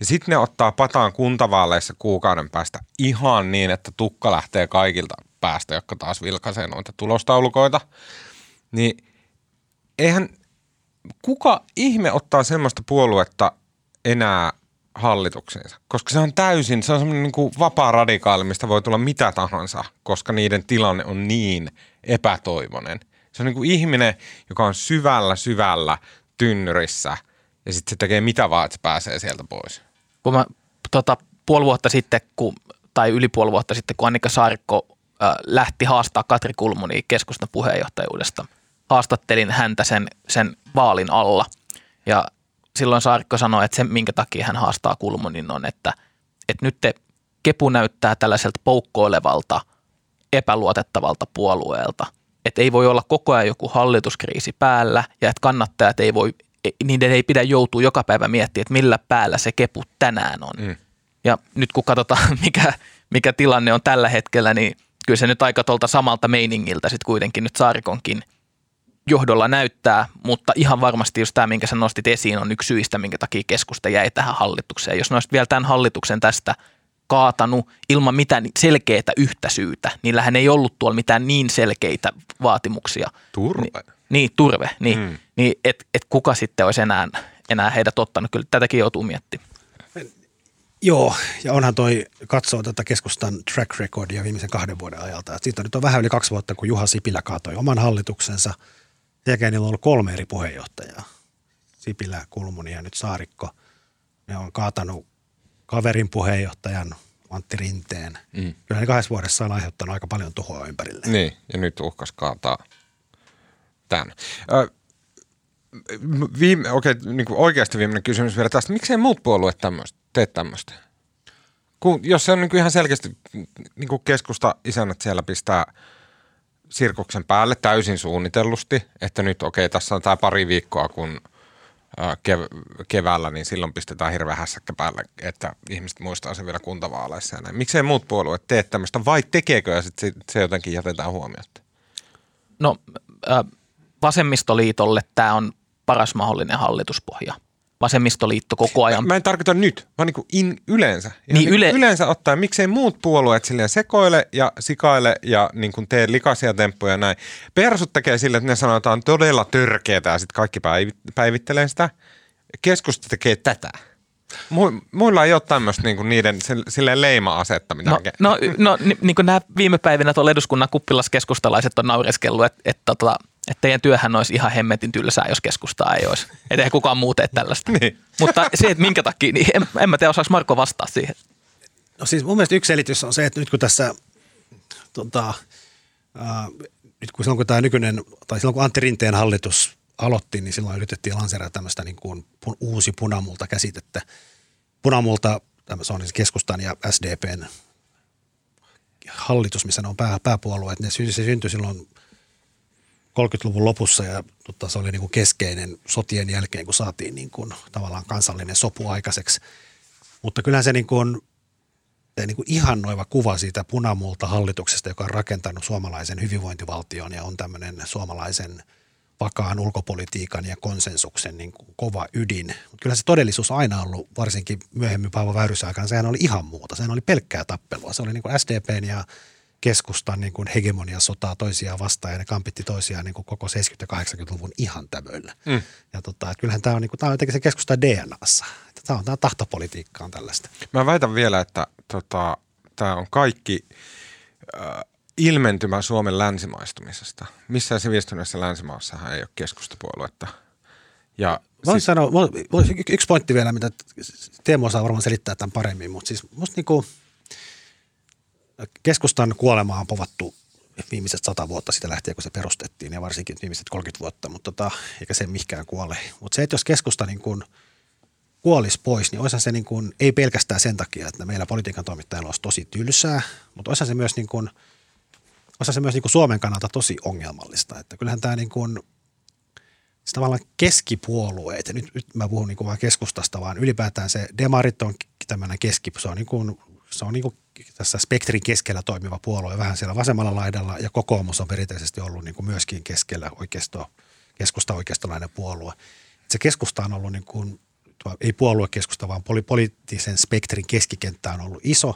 Ja sitten ne ottaa pataan kuntavaaleissa kuukauden päästä ihan niin, että tukka lähtee kaikilta päästä, jotka taas vilkaisee noita tulostaulukoita. Niin eihän kuka ihme ottaa semmoista puoluetta enää hallitukseensa, koska se on täysin, se on semmoinen niin kuin vapaa radikaali, mistä voi tulla mitä tahansa, koska niiden tilanne on niin epätoivoinen. Se on niin kuin ihminen, joka on syvällä, syvällä tynnyrissä ja sitten se tekee mitä vaan, että se pääsee sieltä pois. Kun mä tota, puoli vuotta sitten, kun, tai yli puoli vuotta sitten, kun Annika Saarikko äh, lähti haastaa Katri Kulmuni keskustan puheenjohtajuudesta – haastattelin häntä sen, sen vaalin alla. Ja silloin Saarikko sanoi, että se, minkä takia hän haastaa Kulmunin on, että, että nyt te Kepu näyttää tällaiselta poukkoilevalta, epäluotettavalta puolueelta. Että ei voi olla koko ajan joku hallituskriisi päällä ja että kannattajat ei voi, niiden ei pidä joutua joka päivä miettimään, että millä päällä se Kepu tänään on. Mm. Ja nyt kun katsotaan, (laughs) mikä, mikä tilanne on tällä hetkellä, niin kyllä se nyt aika tuolta samalta meiningiltä sitten kuitenkin nyt Saarikonkin – johdolla näyttää, mutta ihan varmasti just tämä, minkä sä nostit esiin, on yksi syistä, minkä takia keskusta jäi tähän hallitukseen. Jos nostit vielä tämän hallituksen tästä kaatanut ilman mitään selkeää yhtä syytä, niillähän ei ollut tuolla mitään niin selkeitä vaatimuksia. Turve. Ni, niin, turve. Niin, mm. niin että et kuka sitten olisi enää, enää heidät ottanut. Kyllä tätäkin joutuu miettimään. Joo, ja onhan toi, katsoo tätä keskustan track recordia viimeisen kahden vuoden ajalta. Siitä nyt on vähän yli kaksi vuotta, kun Juha Sipilä kaatoi oman hallituksensa – sen jälkeen niillä on ollut kolme eri puheenjohtajaa. Sipilä, Kulmuni ja nyt Saarikko. Ne on kaatanut kaverin puheenjohtajan Antti Rinteen. Mm. Kyllä ne kahdessa vuodessa on aiheuttanut aika paljon tuhoa ympärille. Niin, ja nyt uhkas kaataa tämän. Ö, viime, okay, niin kuin oikeasti viimeinen kysymys vielä tästä. Miksei muut puolueet tämmöistä, tee tämmöistä? Kun, jos se on niin kuin ihan selkeästi niin kuin keskusta isännät siellä pistää – sirkuksen päälle täysin suunnitellusti, että nyt okei, okay, tässä on tämä pari viikkoa, kun kev- keväällä, niin silloin pistetään hirveän hässäkkä päälle, että ihmiset muistaa sen vielä kuntavaaleissa ja näin. Miksei muut puolueet tee tämmöistä vai tekeekö ja sitten se jotenkin jätetään huomiota? No äh, vasemmistoliitolle tämä on paras mahdollinen hallituspohja – vasemmistoliitto koko ajan. Mä en tarkoita nyt, vaan niin in, yleensä. niin niin yle... Yleensä ottaen, miksei muut puolueet silleen sekoile ja sikaile ja niin kuin tee likaisia temppuja ja näin. Persut tekee sille, että ne sanotaan todella törkeätä ja sitten kaikki päivittelee sitä. Keskusta tekee tätä. Muilla ei ole tämmöistä niinku niiden silleen leima-asetta No, no, no niin kuin nämä viime päivinä tuolla eduskunnan kuppilaskeskustalaiset on naureskellut, että, että, että tota, että teidän työhän olisi ihan hemmetin tylsää, jos keskustaa ei olisi. Että kukaan muu tee tällaista. (laughs) niin. Mutta se, että minkä takia, niin en, en mä tiedä, osaako Marko vastaa siihen. No siis mun mielestä yksi selitys on se, että nyt kun tässä, tota, äh, nyt kun silloin kun tämä nykyinen, tai silloin kun Antti Rinteen hallitus aloitti, niin silloin yritettiin lanseerata tämmöistä niin kuin uusi punamulta käsitettä. Punamulta, se on siis keskustan ja SDPn hallitus, missä ne on pää, pääpuolueet, ne se syntyi silloin 30-luvun lopussa ja tota, se oli niin kuin keskeinen sotien jälkeen, kun saatiin niin kuin, tavallaan kansallinen sopu aikaiseksi. Mutta kyllähän se niin kuin, niin kuin ihannoiva kuva siitä punamulta hallituksesta, joka on rakentanut suomalaisen hyvinvointivaltion ja on tämmöinen suomalaisen vakaan ulkopolitiikan ja konsensuksen niin kuin kova ydin. Mutta kyllä se todellisuus aina ollut, varsinkin myöhemmin Paavo Väyrysen aikana, sehän oli ihan muuta. Sehän oli pelkkää tappelua. Se oli niin kuin SDPn ja keskustan niin kuin hegemonia sotaa toisiaan vastaan ja ne kampitti toisiaan niin kuin koko 70- ja 80-luvun ihan tämöillä. Mm. Ja tota, että kyllähän tämä on, niin kuin, tämä on jotenkin se keskustan DNAssa. Tämä on tämä tahtopolitiikka on tällaista. Mä väitän vielä, että tota, tämä on kaikki äh, ilmentymä Suomen länsimaistumisesta. Missään sivistyneessä länsimaassahan ei ole keskustapuoluetta. Ja Voin siis, sanoa, yksi pointti vielä, mitä Teemu osaa varmaan selittää tämän paremmin, mutta siis musta niinku keskustan kuolema on povattu viimeiset sata vuotta sitä lähtien, kun se perustettiin, ja varsinkin viimeiset 30 vuotta, mutta tota, eikä se mikään kuole. Mutta se, että jos keskusta niin kuin kuolisi pois, niin olisi se niin kuin, ei pelkästään sen takia, että meillä politiikan toimittajilla olisi tosi tylsää, mutta olisi se myös, niin kuin, olisi se myös niin kuin Suomen kannalta tosi ongelmallista. Että kyllähän tämä niin kuin, se tavallaan keskipuolueet, ja nyt, nyt mä puhun niin kuin vain keskustasta, vaan ylipäätään se demarit on tämmöinen keski, se on, niin kuin, se on niin kuin tässä spektrin keskellä toimiva puolue, vähän siellä vasemmalla laidalla, ja kokoomus on perinteisesti ollut niin kuin myöskin keskellä oikeisto, keskusta oikeistolainen puolue. Se keskusta on ollut niin kuin, ei puoluekeskusta, vaan poli- poliittisen spektrin keskikenttä on ollut iso,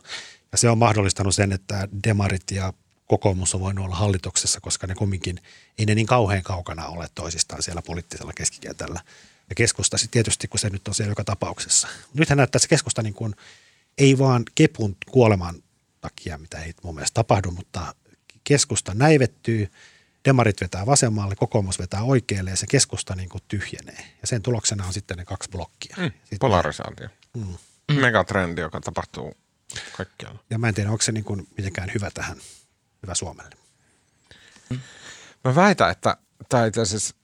ja se on mahdollistanut sen, että demarit ja kokoomus on voinut olla hallituksessa, koska ne kumminkin, ei ne niin kauhean kaukana ole toisistaan siellä poliittisella keskikentällä. Ja keskusta sitten tietysti, kun se nyt on siellä joka tapauksessa. Nythän näyttää, se keskusta niin kuin, ei vaan kepun kuoleman takia, mitä ei mun mielestä tapahdu, mutta keskusta näivettyy, demarit vetää vasemmalle, kokoomus vetää oikealle ja se keskusta niin kuin tyhjenee. Ja sen tuloksena on sitten ne kaksi blokkia. Mm, polarisaatio. Mm. Megatrendi, joka tapahtuu kaikkialla. Ja mä en tiedä, onko se niin kuin mitenkään hyvä tähän hyvä Suomelle. Mä väitän, että tämä itse asiassa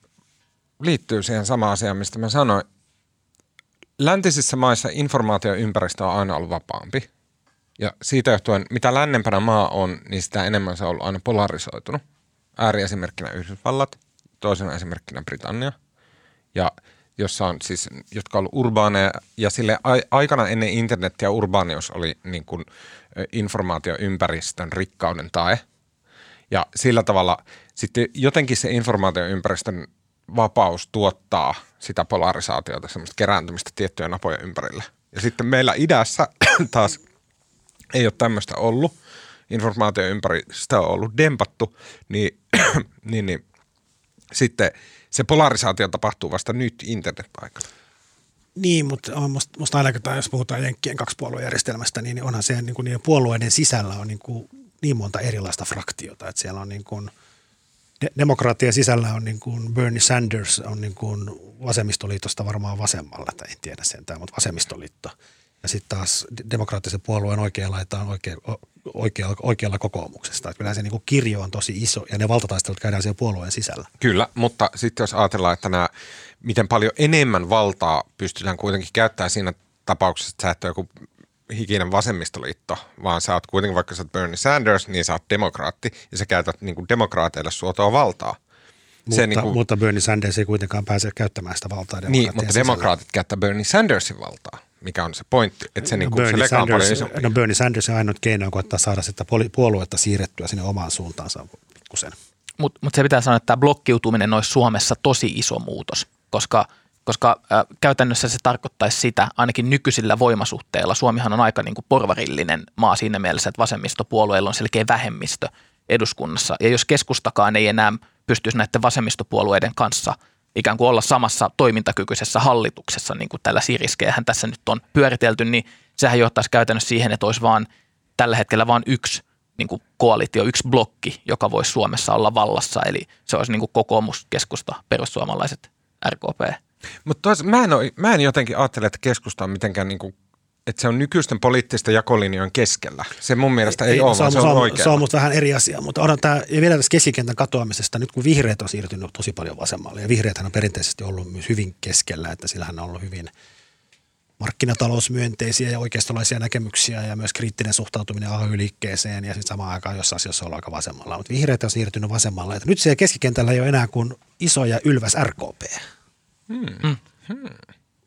liittyy siihen samaan asiaan, mistä mä sanoin. Läntisissä maissa informaatioympäristö on aina ollut vapaampi. Ja siitä johtuen, mitä lännempänä maa on, niin sitä enemmän se on ollut aina polarisoitunut. Ääriesimerkkinä Yhdysvallat, toisena esimerkkinä Britannia. Ja jossa on siis, jotka on ollut urbaaneja, ja sille aikana ennen internetiä urbaanius oli niin kuin informaatioympäristön rikkauden tae. Ja sillä tavalla sitten jotenkin se informaatioympäristön vapaus tuottaa sitä polarisaatiota, semmoista kerääntymistä tiettyjä napoja ympärille. Ja sitten meillä idässä (clears throat) taas ei ole tämmöistä ollut. Informaatioympäristö on ollut dempattu, niin, (clears throat) niin, niin sitten se polarisaatio tapahtuu vasta nyt internet-aikana. Niin, mutta musta, musta aina, jos puhutaan Jenkkien kaksipuoluejärjestelmästä, niin onhan se niin kuin niiden puolueiden sisällä on niin, kuin niin monta erilaista fraktiota, että siellä on niin kuin, demokraattien sisällä on niin kuin Bernie Sanders on niin kuin vasemmistoliitosta varmaan vasemmalla, tai en tiedä sentään, mutta vasemmistoliitto. Ja sitten taas demokraattisen puolueen oikea laita on oikea, oikealla, oikealla kokoomuksesta. Että kyllä se niin kirjo on tosi iso ja ne valtataistelut käydään siellä puolueen sisällä. Kyllä, mutta sitten jos ajatellaan, että nämä, miten paljon enemmän valtaa pystytään kuitenkin käyttämään siinä tapauksessa, että sä et joku hikinen vasemmistoliitto, vaan sä oot kuitenkin, vaikka sä oot Bernie Sanders, niin sä oot demokraatti ja sä käytät niin kuin demokraateille suotoa valtaa. Mutta, se, niin kuin, mutta Bernie Sanders ei kuitenkaan pääse käyttämään sitä valtaa. Niin, mutta sisällä. demokraatit käyttää Bernie Sandersin valtaa mikä on se pointti, että se, no, niinku, Bernie se Sanders, on No Bernie Sanders on ainut keino koettaa saada sitä puoluetta siirrettyä sinne omaan suuntaansa pikkusen. Mutta mut se pitää sanoa, että tämä blokkiutuminen olisi Suomessa tosi iso muutos, koska, koska äh, käytännössä se tarkoittaisi sitä, ainakin nykyisillä voimasuhteilla, Suomihan on aika niin kuin porvarillinen maa siinä mielessä, että vasemmistopuolueilla on selkeä vähemmistö eduskunnassa. Ja jos keskustakaan ei enää pystyisi näiden vasemmistopuolueiden kanssa – ikään kuin olla samassa toimintakykyisessä hallituksessa, niin kuin tällä siriskeähän tässä nyt on pyöritelty, niin sehän johtaisi käytännössä siihen, että olisi vaan tällä hetkellä vain yksi niin kuin koalitio, yksi blokki, joka voisi Suomessa olla vallassa, eli se olisi niin kuin kokoomus, keskusta, perussuomalaiset, RKP. Mutta mä, en mä en jotenkin ajattele, että keskusta on mitenkään niin kuin että se on nykyisten poliittisten jakolinjojen keskellä. Se mun mielestä ei, ei ole, se on, se on, oikein. Se on musta vähän eri asia, mutta on tämä, ja vielä tässä keskikentän katoamisesta, nyt kun vihreät on siirtynyt tosi paljon vasemmalle, ja vihreät on perinteisesti ollut myös hyvin keskellä, että sillähän on ollut hyvin markkinatalousmyönteisiä ja oikeistolaisia näkemyksiä ja myös kriittinen suhtautuminen AY-liikkeeseen ja sitten samaan aikaan jossain asiassa on aika vasemmalla. Mutta vihreät on siirtynyt vasemmalle. Että nyt siellä keskikentällä ei ole enää kuin iso ja ylväs RKP. Hmm. Hmm.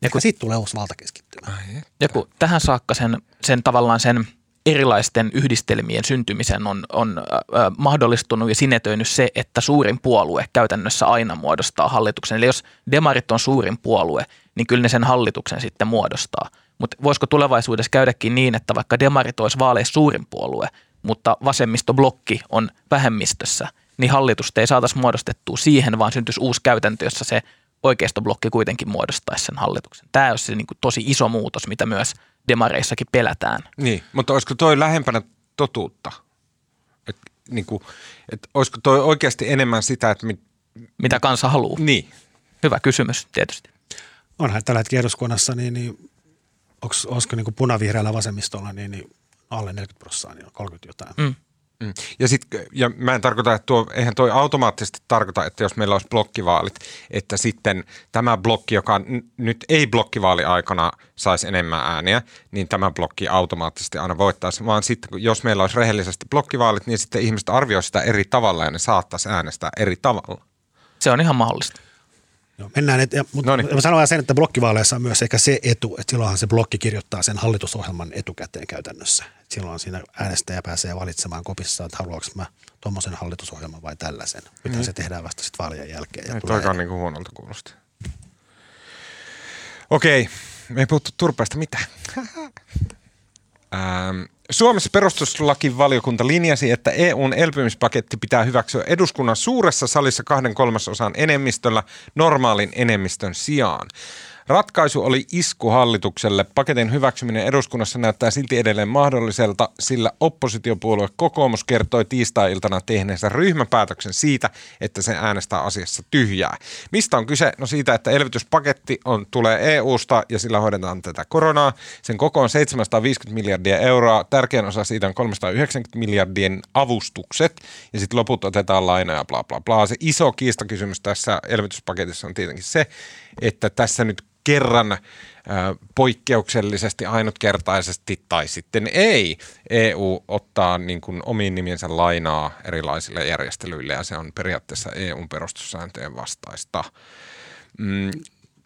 Ja, kun, siitä tulee uusi valtakeskittymä. Ja kun tähän saakka sen, sen tavallaan sen erilaisten yhdistelmien syntymisen on, on äh, mahdollistunut ja sinetöinyt se, että suurin puolue käytännössä aina muodostaa hallituksen. Eli jos demarit on suurin puolue, niin kyllä ne sen hallituksen sitten muodostaa. Mutta voisiko tulevaisuudessa käydäkin niin, että vaikka demarit olisi vaaleissa suurin puolue, mutta vasemmistoblokki on vähemmistössä, niin hallitusta ei saataisi muodostettua siihen, vaan syntyisi uusi käytäntö, jossa se oikeistoblokki kuitenkin muodostaisi sen hallituksen. Tämä olisi se niin kuin tosi iso muutos, mitä myös demareissakin pelätään. Niin, mutta olisiko toi lähempänä totuutta? Et, niin kuin, et olisiko toi oikeasti enemmän sitä, että... Mit... Mitä kansa haluaa? Niin. Hyvä kysymys tietysti. Onhan tällä hetkellä eduskunnassa, niin, niin onks, olisiko niin kuin punavihreällä vasemmistolla niin, niin alle 40 prosenttia, niin on 30 jotain. Mm. Mm. Ja, sit, ja mä en tarkoita, että tuo, eihän toi automaattisesti tarkoita, että jos meillä olisi blokkivaalit, että sitten tämä blokki, joka n- nyt ei blokkivaali-aikana saisi enemmän ääniä, niin tämä blokki automaattisesti aina voittaisi, vaan sitten jos meillä olisi rehellisesti blokkivaalit, niin sitten ihmiset arvioisivat sitä eri tavalla ja ne saattaisi äänestää eri tavalla. Se on ihan mahdollista. Joo, mennään, et, mutta mä sanon sen, että blokkivaaleissa on myös ehkä se etu, että silloinhan se blokki kirjoittaa sen hallitusohjelman etukäteen käytännössä. Et silloin siinä äänestäjä pääsee valitsemaan kopissa, että haluanko mä tuommoisen hallitusohjelman vai tällaisen. Mitä mm. se tehdään vasta sitten vaalien jälkeen. Ja ei toikaan niin kuin huonolta kuulosti. Okei, me ei puhuttu turpeesta mitään. (laughs) ähm, Suomessa perustuslakivaliokunta linjasi, että EUn elpymispaketti pitää hyväksyä eduskunnan suuressa salissa kahden kolmasosan enemmistöllä normaalin enemmistön sijaan. Ratkaisu oli isku hallitukselle. Paketin hyväksyminen eduskunnassa näyttää silti edelleen mahdolliselta, sillä oppositiopuolue kokoomus kertoi tiistai-iltana tehneensä ryhmäpäätöksen siitä, että se äänestää asiassa tyhjää. Mistä on kyse? No siitä, että elvytyspaketti on, tulee EU-sta ja sillä hoidetaan tätä koronaa. Sen koko on 750 miljardia euroa. Tärkein osa siitä on 390 miljardien avustukset ja sitten loput otetaan lainoja bla bla bla. Se iso kiistakysymys tässä elvytyspaketissa on tietenkin se, että tässä nyt kerran poikkeuksellisesti, ainutkertaisesti tai sitten ei. EU ottaa niin kuin omiin nimiensä lainaa erilaisille järjestelyille ja se on periaatteessa EUn perustussääntöjen vastaista. Mm.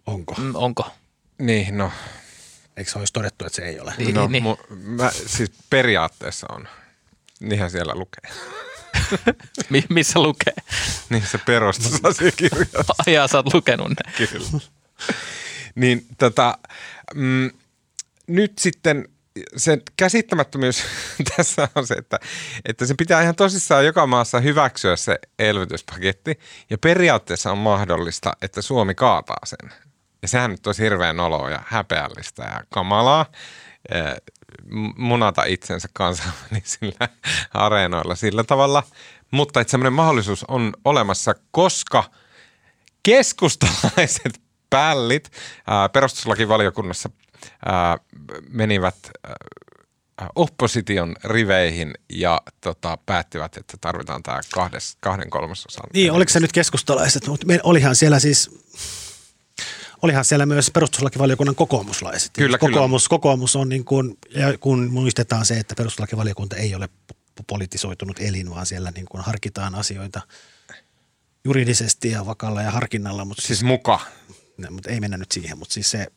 Onko? Mm, onko? Niin, no. Eikö se olisi todettu, että se ei ole? Niin, no, niin. Mu, mä, siis periaatteessa on. Niinhän siellä lukee. Missä lukee? Niin se perustusasiakirjoissa. Ajaa, (laughs) sä oot lukenut ne. Kyllä. Niin tota, mm, nyt sitten se käsittämättömyys (laughs) tässä on se, että, että se pitää ihan tosissaan joka maassa hyväksyä se elvytyspaketti ja periaatteessa on mahdollista, että Suomi kaataa sen. Ja sehän nyt olisi hirveän oloa ja häpeällistä ja kamalaa munata itsensä kansainvälisillä (laughs) areenoilla sillä tavalla. Mutta että semmoinen mahdollisuus on olemassa, koska keskustalaiset (laughs) pällit ää, perustuslakivaliokunnassa ää, menivät ää, opposition riveihin ja tota, päättivät, että tarvitaan tämä kahden kolmasosan. Niin, oliko se nyt keskustalaiset, mutta olihan siellä siis, olihan siellä myös perustuslakivaliokunnan kokoomuslaiset. Kyllä, kokoomus, kyllä. kokoomus on niin kuin, ja kun muistetaan se, että perustuslakivaliokunta ei ole politisoitunut elin, vaan siellä niin kuin harkitaan asioita juridisesti ja vakalla ja harkinnalla. Mutta siis muka mutta ei mennä nyt siihen, mutta siis se,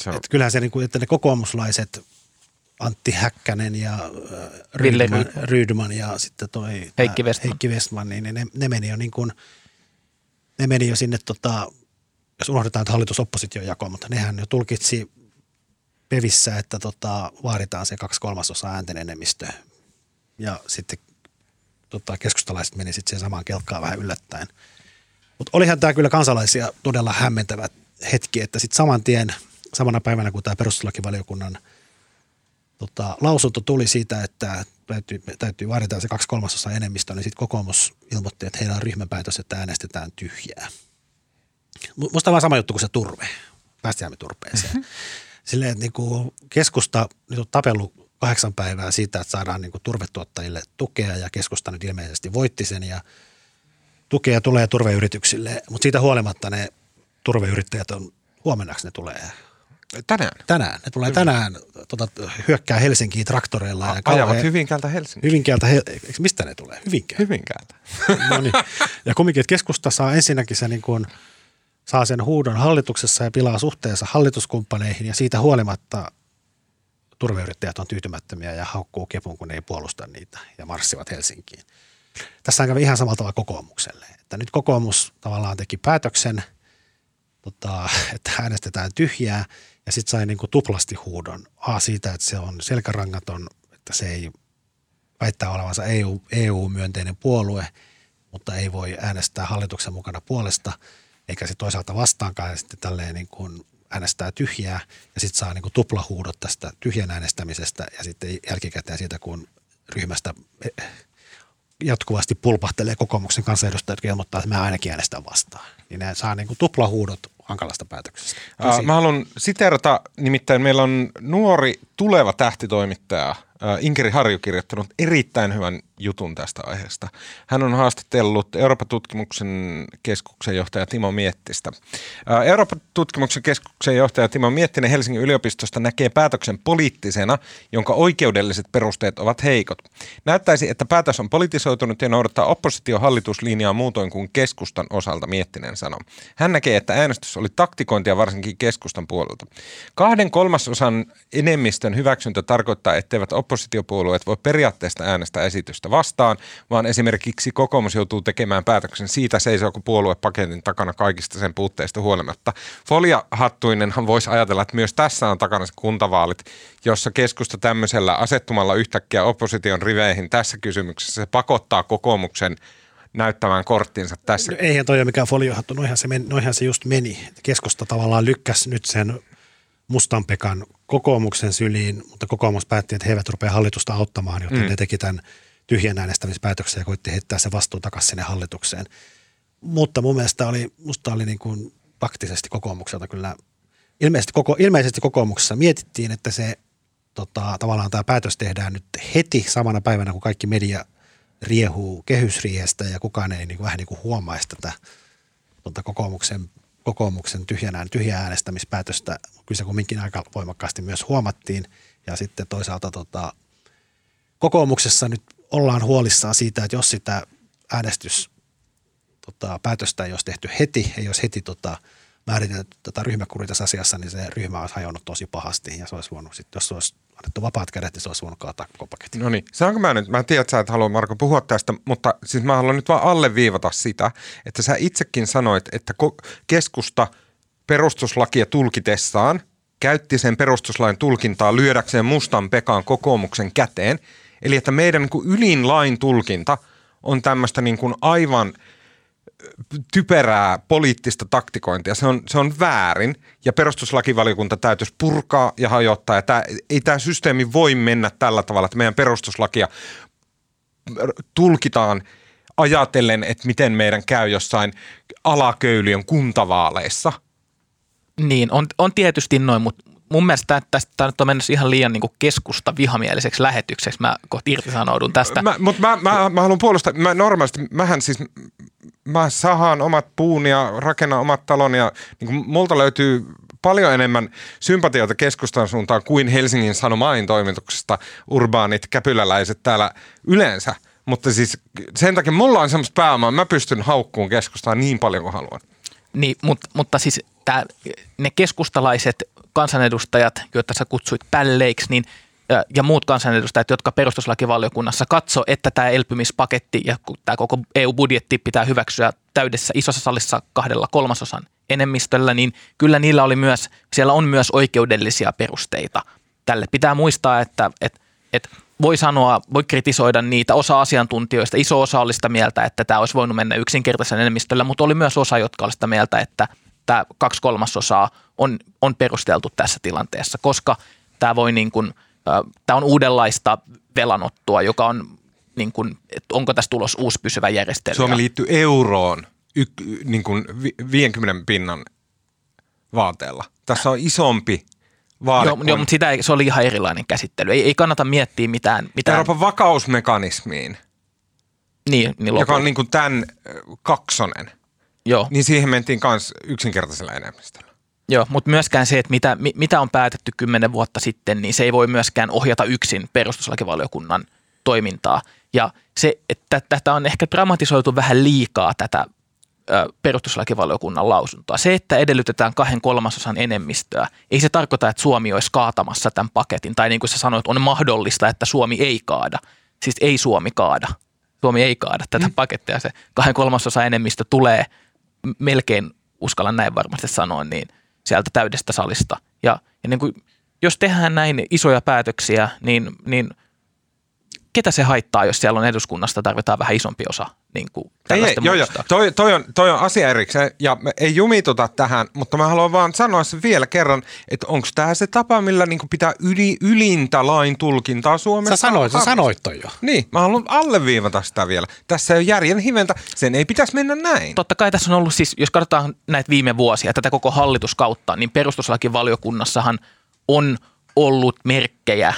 se on. että kyllähän se, niin kuin, että ne kokoomuslaiset, Antti Häkkänen ja Rydman, Rydman ja sitten toi Heikki Westman, Heikki Westman niin ne, ne, meni jo niin kuin, ne meni jo sinne, tota, jos unohdetaan, että hallitus-opposition jako, mutta nehän jo tulkitsi pevissä, että tota, vaaditaan se kaksi kolmasosaa äänten enemmistö. Ja sitten tota, keskustalaiset meni sitten siihen samaan kelkkaan vähän yllättäen. Mutta olihan tämä kyllä kansalaisia todella hämmentävä hetki, että sitten saman tien, samana päivänä kun tämä perustuslakivaliokunnan tota, lausunto tuli siitä, että täytyy, täytyy vaadita se kaksi kolmasosa enemmistö, niin sitten kokoomus ilmoitti, että heillä on ryhmäpäätös, että äänestetään tyhjää. Musta on vaan sama juttu kuin se turve. Päästiään me turpeeseen. Mm-hmm. Silleen, että niin keskusta nyt on tapellut kahdeksan päivää siitä, että saadaan niin turvetuottajille tukea ja keskusta nyt ilmeisesti voitti sen ja – tukea tulee turveyrityksille, mutta siitä huolimatta ne turveyrittäjät on, huomennaksi ne tulee Tänään? Tänään. Ne tulee tänään, tota, hyökkää Helsinkiin traktoreilla. Ja kauhean, Ajavat Hyvinkäältä Helsinkiin. Hyvinkäältä, mistä ne tulee? Hyvinkään. Hyvinkäältä. no niin. Ja kumminkin, että keskusta saa ensinnäkin se niin kuin, saa sen huudon hallituksessa ja pilaa suhteessa hallituskumppaneihin ja siitä huolimatta turveyrittäjät on tyytymättömiä ja haukkuu kepun, kun ei puolusta niitä ja marssivat Helsinkiin. Tässä kävi ihan samalla tavalla kokoomukselle. Että nyt kokoomus tavallaan teki päätöksen, tota, että äänestetään tyhjää ja sitten sai niin kuin tuplasti huudon. A siitä, että se on selkärangaton, että se ei väittää olevansa EU, EU-myönteinen puolue, mutta ei voi äänestää hallituksen mukana puolesta, eikä se toisaalta vastaankaan ja sitten tälleen niin kuin äänestää tyhjää ja sitten saa niin kuin tuplahuudot tästä tyhjän äänestämisestä ja sitten jälkikäteen siitä, kun ryhmästä eh, jatkuvasti pulpahtelee kokoomuksen kansanedustajat, jotka ilmoittaa, että mä ainakin äänestän vastaan. Niin ne saa niin kuin tuplahuudot hankalasta päätöksestä. Äh, mä haluan siterata, nimittäin meillä on nuori tuleva tähtitoimittaja – Inkeri Harju kirjoittanut erittäin hyvän jutun tästä aiheesta. Hän on haastatellut Euroopan tutkimuksen keskuksen johtaja Timo Miettistä. Euroopan tutkimuksen keskuksen johtaja Timo Miettinen Helsingin yliopistosta näkee päätöksen poliittisena, jonka oikeudelliset perusteet ovat heikot. Näyttäisi, että päätös on politisoitunut ja noudattaa oppositiohallituslinjaa muutoin kuin keskustan osalta, Miettinen sanoi. Hän näkee, että äänestys oli taktikointia varsinkin keskustan puolelta. Kahden kolmasosan enemmistön hyväksyntä tarkoittaa, etteivät oppositiopuolueet voi periaatteesta äänestää esitystä vastaan, vaan esimerkiksi kokoomus joutuu tekemään päätöksen siitä, seisooko puolue paketin takana kaikista sen puutteista huolimatta. Foliahattuinenhan voisi ajatella, että myös tässä on takana se kuntavaalit, jossa keskusta tämmöisellä asettumalla yhtäkkiä opposition riveihin tässä kysymyksessä se pakottaa kokoomuksen näyttämään korttinsa tässä. No, eihän toi ole mikään foliohattu, noihän se, meni, noihän se just meni. Keskusta tavallaan lykkäs nyt sen Mustanpekan kokoomuksen syliin, mutta kokoomus päätti, että he eivät rupea hallitusta auttamaan, joten mm. ne teki tämän tyhjän äänestämispäätöksen ja koitti heittää se vastuu takaisin sinne hallitukseen. Mutta mun mielestä oli, musta oli niin kuin taktisesti kokoomukselta kyllä, ilmeisesti, koko, ilmeisesti kokoomuksessa mietittiin, että se tota, tavallaan tämä päätös tehdään nyt heti samana päivänä, kun kaikki media riehuu kehysriihestä ja kukaan ei niin kuin, vähän niin kuin huomaisi tätä tota, kokoomuksen kokoomuksen tyhjänään, tyhjää äänestämispäätöstä kyllä se kumminkin aika voimakkaasti myös huomattiin. Ja sitten toisaalta tota, kokoomuksessa nyt ollaan huolissaan siitä, että jos sitä äänestys tota, päätöstä ei olisi tehty heti, ei olisi heti tota, määritelty tätä ryhmäkuria tässä asiassa, niin se ryhmä olisi hajonnut tosi pahasti ja se olisi voinut, sit, jos se olisi annettu vapaat kädet, niin se olisi voinut kaataa koko paketin. No niin, saanko mä nyt, mä tiedän, että sä et halua Marko puhua tästä, mutta siis mä haluan nyt vaan alleviivata sitä, että sä itsekin sanoit, että keskusta perustuslakia tulkitessaan käytti sen perustuslain tulkintaa lyödäkseen mustan Pekan kokoomuksen käteen. Eli että meidän niin ylin lain tulkinta on tämmöistä niin kuin aivan – typerää poliittista taktikointia. Se on, se on väärin ja perustuslakivaliokunta täytyisi purkaa ja hajottaa. Ja tämä, ei tämä systeemi voi mennä tällä tavalla, että meidän perustuslakia tulkitaan ajatellen, että miten meidän käy jossain alaköyliön kuntavaaleissa. Niin, on, on tietysti noin, mutta mun mielestä tästä nyt on mennyt ihan liian niin keskusta vihamieliseksi lähetykseksi. Mä kohti irtisanoudun tästä. Mutta mä, mä, mä, mä haluan puolustaa, mä normaalisti, mähän siis mä sahaan omat puun ja rakennan omat talon ja niin kuin multa löytyy paljon enemmän sympatioita keskustan suuntaan kuin Helsingin Sanomain toimituksesta urbaanit käpyläläiset täällä yleensä. Mutta siis sen takia mulla on semmoista pääomaa, mä pystyn haukkuun keskustaan niin paljon kuin haluan. Niin, mutta, mutta siis tää, ne keskustalaiset kansanedustajat, joita sä kutsuit pälleiksi, niin – ja muut kansanedustajat, jotka perustuslakivaliokunnassa katso, että tämä elpymispaketti ja tämä koko EU-budjetti pitää hyväksyä täydessä isossa salissa kahdella kolmasosan enemmistöllä, niin kyllä niillä oli myös, siellä on myös oikeudellisia perusteita tälle. Pitää muistaa, että, että, että voi sanoa, voi kritisoida niitä. Osa asiantuntijoista, iso osa oli sitä mieltä, että tämä olisi voinut mennä yksinkertaisen enemmistöllä, mutta oli myös osa, jotka oli sitä mieltä, että tämä kaksi kolmasosaa on, on perusteltu tässä tilanteessa, koska tämä voi niin kuin – Tämä on uudenlaista velanottoa, joka on, niin kuin, että onko tässä tulos uusi pysyvä järjestelmä. Suomi liittyy euroon y, niin kuin 50 pinnan vaateella. Tässä on isompi vaade. Joo, kun... joo mutta sitä ei, se oli ihan erilainen käsittely. Ei, ei kannata miettiä mitään. mitään. Euroopan vakausmekanismiin, niin, niin joka on niin kuin tämän kaksonen, Joo. niin siihen mentiin myös yksinkertaisella enemmistöllä. Joo, mutta myöskään se, että mitä, mitä on päätetty kymmenen vuotta sitten, niin se ei voi myöskään ohjata yksin perustuslakivaliokunnan toimintaa. Ja se, että tätä on ehkä dramatisoitu vähän liikaa tätä perustuslakivaliokunnan lausuntoa. Se, että edellytetään kahden kolmasosan enemmistöä, ei se tarkoita, että Suomi olisi kaatamassa tämän paketin. Tai niin kuin sä sanoit, on mahdollista, että Suomi ei kaada. Siis ei Suomi kaada. Suomi ei kaada tätä mm. pakettia. Se kahden kolmasosan enemmistö tulee melkein, uskallan näin varmasti sanoa, niin – sieltä täydestä salista. Ja, ja niin kuin, jos tehdään näin isoja päätöksiä, niin, niin ketä se haittaa, jos siellä on eduskunnasta tarvitaan vähän isompi osa niin kuin ei, ei, joo, joo. Toi, toi, on, toi on asia erikseen ja me ei jumituta tähän, mutta mä haluan vaan sanoa sen vielä kerran, että onko tämä se tapa, millä niin pitää yli, ylintä lain tulkintaa Suomessa? Sä sanoit, sä sanoit toi jo. Niin, mä haluan alleviivata sitä vielä. Tässä ei ole järjen hiventä, sen ei pitäisi mennä näin. Totta kai tässä on ollut siis, jos katsotaan näitä viime vuosia, tätä koko hallituskautta, niin perustuslakivaliokunnassahan on ollut merkkejä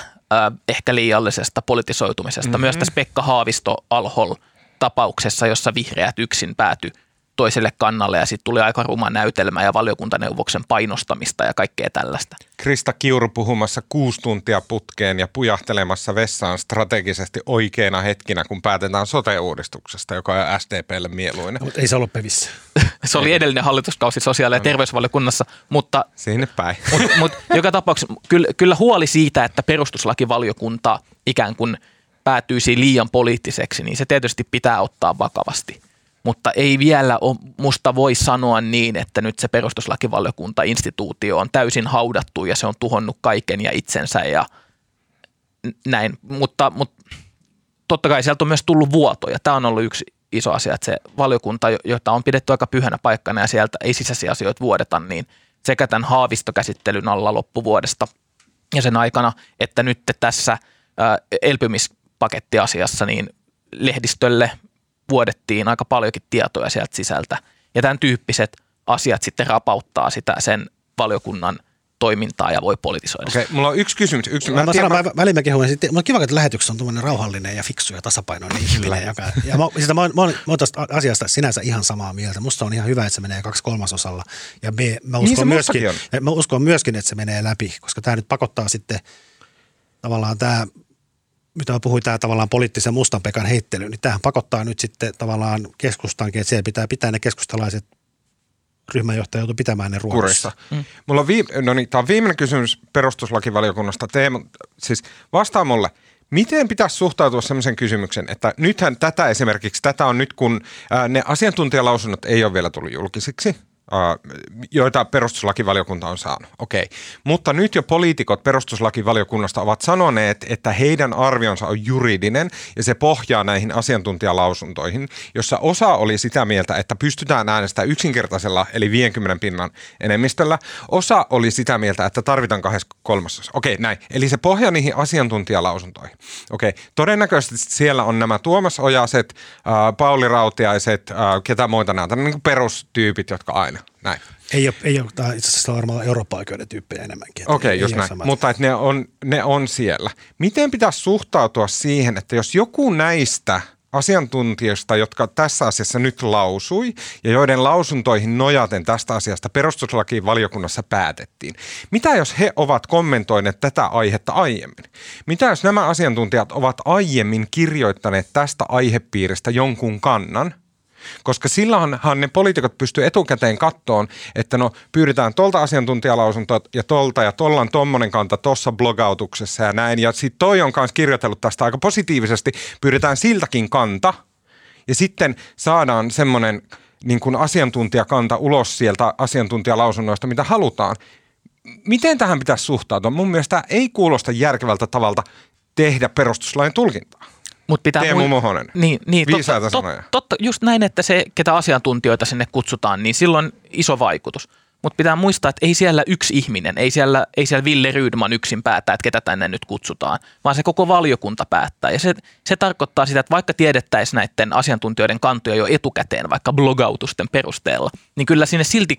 ehkä liiallisesta politisoitumisesta. Mm-hmm. Myös tässä Pekka Haavisto Alhol tapauksessa, jossa vihreät yksin päätyi toiselle kannalle ja sitten tuli aika ruma näytelmä ja valiokuntaneuvoksen painostamista ja kaikkea tällaista. Krista Kiuru puhumassa kuusi tuntia putkeen ja pujahtelemassa vessaan strategisesti oikeina hetkinä, kun päätetään sote-uudistuksesta, joka on SDPlle mieluinen. Mutta ei se ollut pevissä. (laughs) se oli edellinen hallituskausi sosiaali- ja terveysvaliokunnassa, mutta... Sinne päin. (laughs) Mutta mut, joka tapauksessa kyllä, kyllä huoli siitä, että perustuslakivaliokunta ikään kuin päätyisi liian poliittiseksi, niin se tietysti pitää ottaa vakavasti – mutta ei vielä ole, musta voi sanoa niin, että nyt se perustuslakivaliokunta-instituutio on täysin haudattu ja se on tuhonnut kaiken ja itsensä ja näin, mutta, mutta totta kai sieltä on myös tullut vuotoja. Tämä on ollut yksi iso asia, että se valiokunta, jota on pidetty aika pyhänä paikkana ja sieltä ei sisäisiä asioita vuodeta, niin sekä tämän haavistokäsittelyn alla loppuvuodesta ja sen aikana, että nyt tässä elpymispakettiasiassa niin lehdistölle vuodettiin aika paljonkin tietoja sieltä sisältä. Ja tämän tyyppiset asiat sitten rapauttaa sitä sen valiokunnan toimintaa ja voi politisoida. Okei, okay, mulla on yksi kysymys. Yksi, mä, mä, sanon, mä väliin mä kehuin, sitten, mulla on kiva, että lähetyksessä on tuommoinen rauhallinen ja fiksu ja tasapainoinen ihminen. joka, ja mä, siis mä, mä, mä, mä tästä asiasta sinänsä ihan samaa mieltä. Musta on ihan hyvä, että se menee kaksi kolmasosalla. Ja me, mä, uskon niin myöskin, mä uskon myöskin, että se menee läpi, koska tämä nyt pakottaa sitten tavallaan tämä mitä puhuin, tämä tavallaan poliittisen mustan pekan heittely, niin tämähän pakottaa nyt sitten tavallaan keskustankin, että siellä pitää pitää ne keskustalaiset ryhmänjohtaja joutui pitämään ne ruodussa. Mm. Mulla on, viime, no niin, tämä on viimeinen kysymys perustuslakivaliokunnasta. Teema, siis vastaa mulle, miten pitäisi suhtautua sellaisen kysymyksen, että nythän tätä esimerkiksi, tätä on nyt kun ää, ne asiantuntijalausunnot ei ole vielä tullut julkisiksi – joita perustuslakivaliokunta on saanut. Okei. Mutta nyt jo poliitikot perustuslakivaliokunnasta ovat sanoneet, että heidän arvionsa on juridinen ja se pohjaa näihin asiantuntijalausuntoihin, jossa osa oli sitä mieltä, että pystytään äänestämään yksinkertaisella eli 50 pinnan enemmistöllä. Osa oli sitä mieltä, että tarvitaan kahdessa kolmasosa. Okei, näin. Eli se pohjaa niihin asiantuntijalausuntoihin. Okei. Todennäköisesti siellä on nämä Tuomas Ojaset, äh, Pauli Rautiaiset, äh, ketä muita näitä, niin perustyypit, jotka aina näin. Ei ole, ei ole tämä itse asiassa varmaan Eurooppa-oikeuden tyyppejä enemmänkin. Okei, okay, just näin. Samat. Mutta että ne, on, ne on siellä. Miten pitäisi suhtautua siihen, että jos joku näistä asiantuntijoista, jotka tässä asiassa nyt lausui ja joiden lausuntoihin nojaten tästä asiasta perustuslakiin valiokunnassa päätettiin. Mitä jos he ovat kommentoineet tätä aihetta aiemmin? Mitä jos nämä asiantuntijat ovat aiemmin kirjoittaneet tästä aihepiiristä jonkun kannan – koska silloinhan ne poliitikot pystyy etukäteen kattoon, että no pyydetään tuolta asiantuntijalausuntoa ja tolta ja tolla on tommonen kanta tuossa blogautuksessa ja näin. Ja sitten toi on myös kirjoitellut tästä aika positiivisesti. Pyydetään siltäkin kanta ja sitten saadaan semmoinen niin kuin asiantuntijakanta ulos sieltä asiantuntijalausunnoista, mitä halutaan. Miten tähän pitäisi suhtautua? Mun mielestä ei kuulosta järkevältä tavalta tehdä perustuslain tulkintaa. Mut pitää Teemu Mohonen. Niin, niin totta, sanoja. Totta, just näin, että se, ketä asiantuntijoita sinne kutsutaan, niin silloin iso vaikutus. Mutta pitää muistaa, että ei siellä yksi ihminen, ei siellä, ei siellä Ville Rydman yksin päättää, että ketä tänne nyt kutsutaan, vaan se koko valiokunta päättää. Ja se, se tarkoittaa sitä, että vaikka tiedettäisiin näiden asiantuntijoiden kantoja jo etukäteen, vaikka blogautusten perusteella, niin kyllä sinne silti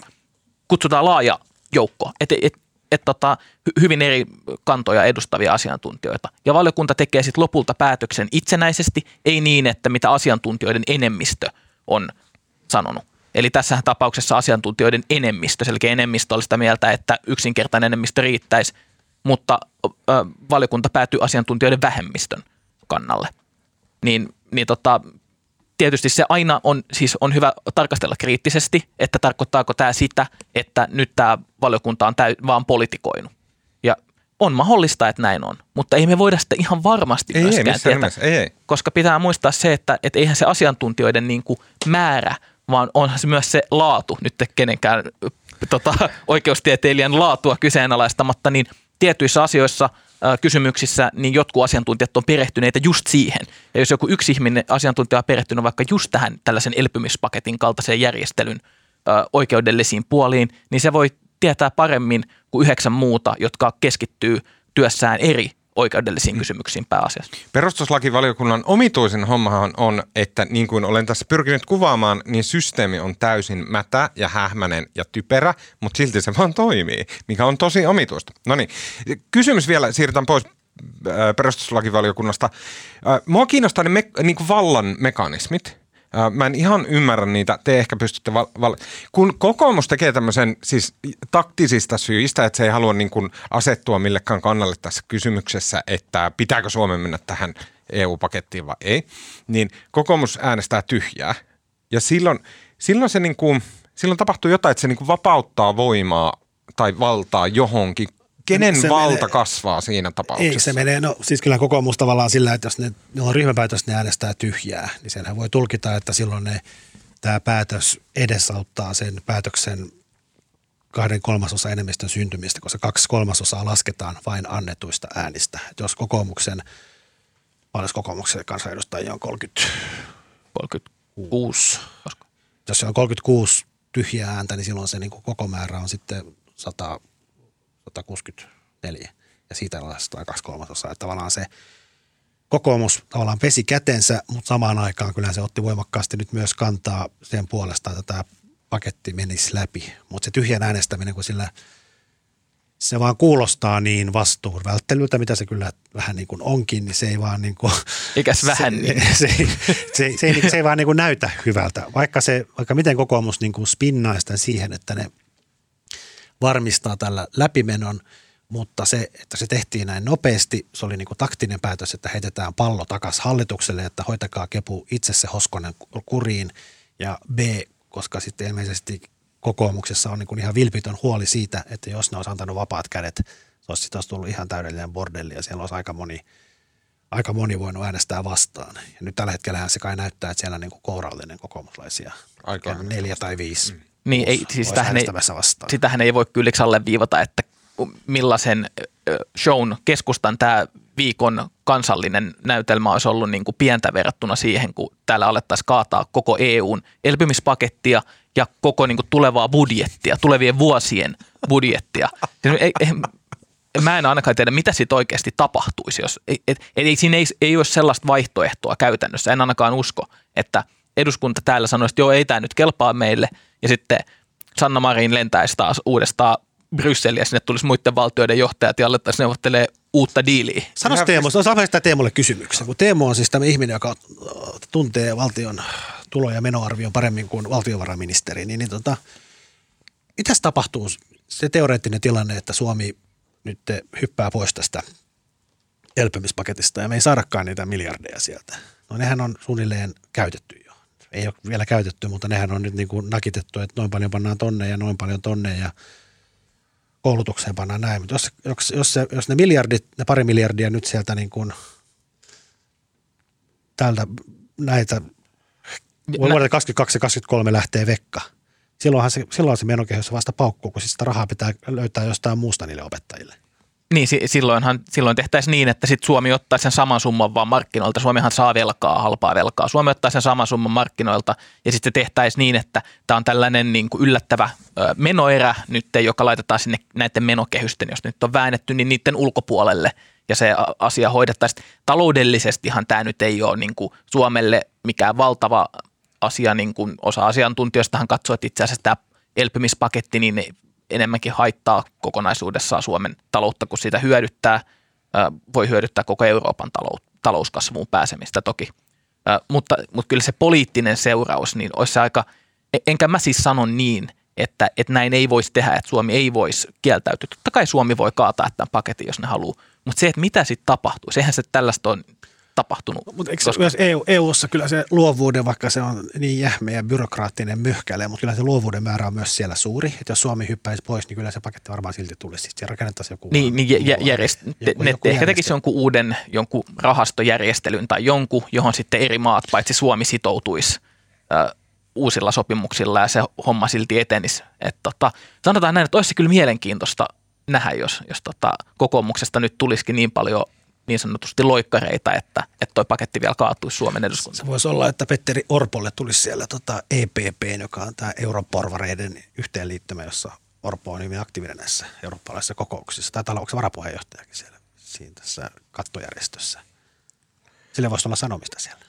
kutsutaan laaja joukko. Et, et, että tota, hyvin eri kantoja edustavia asiantuntijoita. Ja valiokunta tekee sitten lopulta päätöksen itsenäisesti, ei niin, että mitä asiantuntijoiden enemmistö on sanonut. Eli tässä tapauksessa asiantuntijoiden enemmistö, selkeä enemmistö oli sitä mieltä, että yksinkertainen enemmistö riittäisi, mutta ö, valiokunta päätyi asiantuntijoiden vähemmistön kannalle. Niin, niin tota, tietysti se aina on, siis on hyvä tarkastella kriittisesti, että tarkoittaako tämä sitä, että nyt tämä valiokunta on täy, vaan politikoinut. Ja on mahdollista, että näin on, mutta ei me voida sitä ihan varmasti ei, myöskään ei, tietää, ei, ei. koska pitää muistaa se, että, että eihän se asiantuntijoiden niin kuin määrä, vaan onhan se myös se laatu, nyt kenenkään tota, oikeustieteilijän laatua kyseenalaistamatta, niin tietyissä asioissa kysymyksissä, niin jotkut asiantuntijat on perehtyneitä just siihen. Ja jos joku yksi ihminen asiantuntija on perehtynyt vaikka just tähän tällaisen elpymispaketin kaltaiseen järjestelyn oikeudellisiin puoliin, niin se voi tietää paremmin kuin yhdeksän muuta, jotka keskittyy työssään eri oikeudellisiin mm. kysymyksiin pääasiassa. Perustuslakivaliokunnan omituisen hommahan on, että niin kuin olen tässä pyrkinyt kuvaamaan, niin systeemi on täysin mätä ja hähmänen ja typerä, mutta silti se vaan toimii, mikä on tosi omituista. No niin, kysymys vielä, siirrytään pois äh, perustuslakivaliokunnasta. Äh, mua kiinnostaa ne me, niin kuin vallan mekanismit. Mä en ihan ymmärrä niitä, te ehkä pystytte val- val- Kun kokoomus tekee tämmöisen siis taktisista syistä, että se ei halua niin kuin asettua millekään kannalle tässä kysymyksessä, että pitääkö Suomen mennä tähän EU-pakettiin vai ei, niin kokoomus äänestää tyhjää. Ja silloin, silloin se niin kuin, silloin tapahtuu jotain, että se niin kuin vapauttaa voimaa tai valtaa johonkin Kenen se valta menee, kasvaa siinä tapauksessa? Ei se menee, no siis kyllä kokoomus tavallaan sillä, että jos ne, ne on ryhmäpäätös, ne äänestää tyhjää, niin senhän voi tulkita, että silloin ne, tämä päätös edesauttaa sen päätöksen kahden kolmasosa enemmistön syntymistä, koska kaksi kolmasosaa lasketaan vain annetuista äänistä. Et jos kokoomuksen, paljon kokoomuksen kansanedustajia on 30, 36, jos se on 36 tyhjää ääntä, niin silloin se niin koko määrä on sitten 100 164 ja siitä lastaa kaksi kolmasosaa. Että tavallaan se kokoomus tavallaan pesi kätensä, mutta samaan aikaan kyllä se otti voimakkaasti nyt myös kantaa sen puolesta, että tämä paketti menisi läpi. Mutta se tyhjän äänestäminen, kun sillä se vaan kuulostaa niin vastuun välttelyltä, mitä se kyllä vähän niin kuin onkin, niin se ei vaan niin kuin, Ikäs vähän se, niin. Se, se, se, se, ei, se ei vaan niin kuin näytä hyvältä. Vaikka, se, vaikka miten kokoomus niin kuin spinnaa sitä siihen, että ne varmistaa tällä läpimenon, mutta se, että se tehtiin näin nopeasti, se oli niin kuin taktinen päätös, että heitetään pallo takaisin hallitukselle, että hoitakaa kepu itse se Hoskonen kuriin ja B, koska sitten ilmeisesti kokoomuksessa on niin kuin ihan vilpitön huoli siitä, että jos ne olisi antanut vapaat kädet, se olisi, olisi tullut ihan täydellinen bordelli ja siellä olisi aika moni, aika moni voinut äänestää vastaan. Ja nyt tällä hetkellä se kai näyttää, että siellä on niin kuin kourallinen kokoomuslaisia, aika neljä tai viisi. Mm niin ei, siis sitähän, ei, sitähän ei voi kylliksi alleviivata, että millaisen shown keskustan tämä viikon kansallinen näytelmä olisi ollut niin kuin pientä verrattuna siihen, kun täällä alettaisiin kaataa koko EUn elpymispakettia ja koko niin kuin tulevaa budjettia, tulevien vuosien budjettia. Siis ei, ei, mä en ainakaan tiedä, mitä siitä oikeasti tapahtuisi. Jos, et, et, ei, siinä ei, ei ole sellaista vaihtoehtoa käytännössä. En ainakaan usko, että eduskunta täällä sanoisi, että joo, ei tämä nyt kelpaa meille – ja sitten Sanna Marin lentäisi taas uudestaan Brysseliä, sinne tulisi muiden valtioiden johtajat ja alettaisiin neuvottelemaan uutta diiliä. Sanois Teemu, saa sitä Teemulle kysymyksen, kun Teemu on siis tämä ihminen, joka äh, tuntee valtion tulo- ja menoarvion paremmin kuin valtiovarainministeri, niin, niin tota, mitäs tapahtuu se teoreettinen tilanne, että Suomi nyt hyppää pois tästä elpymispaketista ja me ei saadakaan niitä miljardeja sieltä. No nehän on suunnilleen käytetty ei ole vielä käytetty, mutta nehän on nyt niin kuin nakitettu, että noin paljon pannaan tonne ja noin paljon tonne ja koulutukseen pannaan näin. Mutta jos, jos, jos, se, jos ne miljardit, ne pari miljardia nyt sieltä niin kuin täältä näitä vuodelta 22 ja 23 lähtee vekka. Silloinhan se, silloin se menokehys vasta paukkuu, kun siis sitä rahaa pitää löytää jostain muusta niille opettajille. Niin, silloinhan, silloin tehtäisiin niin, että sit Suomi ottaisi sen saman summan vaan markkinoilta. Suomihan saa velkaa, halpaa velkaa. Suomi ottaa sen saman summan markkinoilta ja sitten tehtäisiin niin, että tämä on tällainen niin kuin yllättävä menoerä nyt, joka laitetaan sinne näiden menokehysten, jos nyt on väännetty, niin niiden ulkopuolelle ja se asia hoidettaisiin. Taloudellisestihan tämä nyt ei ole niin kuin Suomelle mikään valtava asia, niin kuin osa asiantuntijoistahan katsoo, että itse asiassa tämä elpymispaketti, niin enemmänkin haittaa kokonaisuudessaan Suomen taloutta, kun siitä hyödyttää, voi hyödyttää koko Euroopan talouskasvuun pääsemistä toki. Mutta, mutta kyllä se poliittinen seuraus, niin olisi se aika, e, enkä mä siis sano niin, että, että näin ei voisi tehdä, että Suomi ei voisi kieltäytyä. Totta kai Suomi voi kaataa tämän paketin, jos ne haluaa, mutta se, että mitä sitten tapahtuu, sehän se tällaista on tapahtunut. Mutta eikö koska... myös EU, EUssa kyllä se luovuuden, vaikka se on niin jähmeä ja byrokraattinen myhkäle, mutta kyllä se luovuuden määrä on myös siellä suuri. Että jos Suomi hyppäisi pois, niin kyllä se paketti varmaan silti tulisi. Sitten rakennettaisiin joku... Niin, niin jä, järjest... joku, ne joku ehkä tekisi jonkun uuden jonkun rahastojärjestelyn tai jonkun, johon sitten eri maat, paitsi Suomi sitoutuisi äh, uusilla sopimuksilla ja se homma silti etenisi. Et tota, sanotaan näin, että olisi se kyllä mielenkiintoista nähdä, jos, jos tota, kokoomuksesta nyt tulisikin niin paljon niin sanotusti loikkareita, että, että toi paketti vielä kaatuisi Suomen eduskuntaan. Se voisi olla, että Petteri Orpolle tulisi siellä tota EPP, joka on tämä europorvareiden yhteenliittymä, jossa Orpo on hyvin aktiivinen näissä eurooppalaisissa kokouksissa, tai talouksen varapuheenjohtajakin siellä siinä tässä kattojärjestössä. Sille voisi olla sanomista siellä.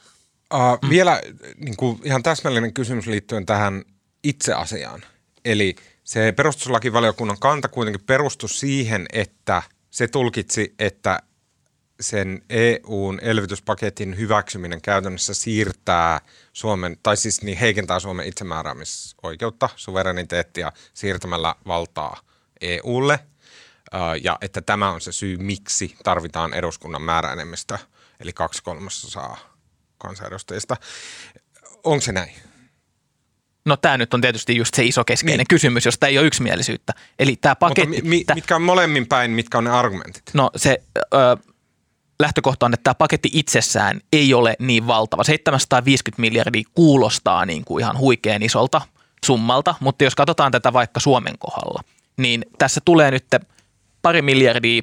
Uh, mm. Vielä niin kuin ihan täsmällinen kysymys liittyen tähän itse asiaan. Eli se perustuslakivaliokunnan kanta kuitenkin perustui siihen, että se tulkitsi, että sen EUn elvytyspaketin hyväksyminen käytännössä siirtää Suomen, tai siis niin heikentää Suomen itsemääräämisoikeutta, suvereniteettia siirtämällä valtaa EUlle. Ja että tämä on se syy, miksi tarvitaan eduskunnan määräenemmistö, eli kaksi kolmasosaa kansanedustajista. Onko se näin? No tämä nyt on tietysti just se iso keskeinen niin. kysymys, josta ei ole yksimielisyyttä. Eli tämä paketti... Mutta mi, mitkä on molemmin päin, mitkä on ne argumentit? No se... Ö, lähtökohta on, että tämä paketti itsessään ei ole niin valtava. 750 miljardia kuulostaa niin kuin ihan huikean isolta summalta, mutta jos katsotaan tätä vaikka Suomen kohdalla, niin tässä tulee nyt pari miljardia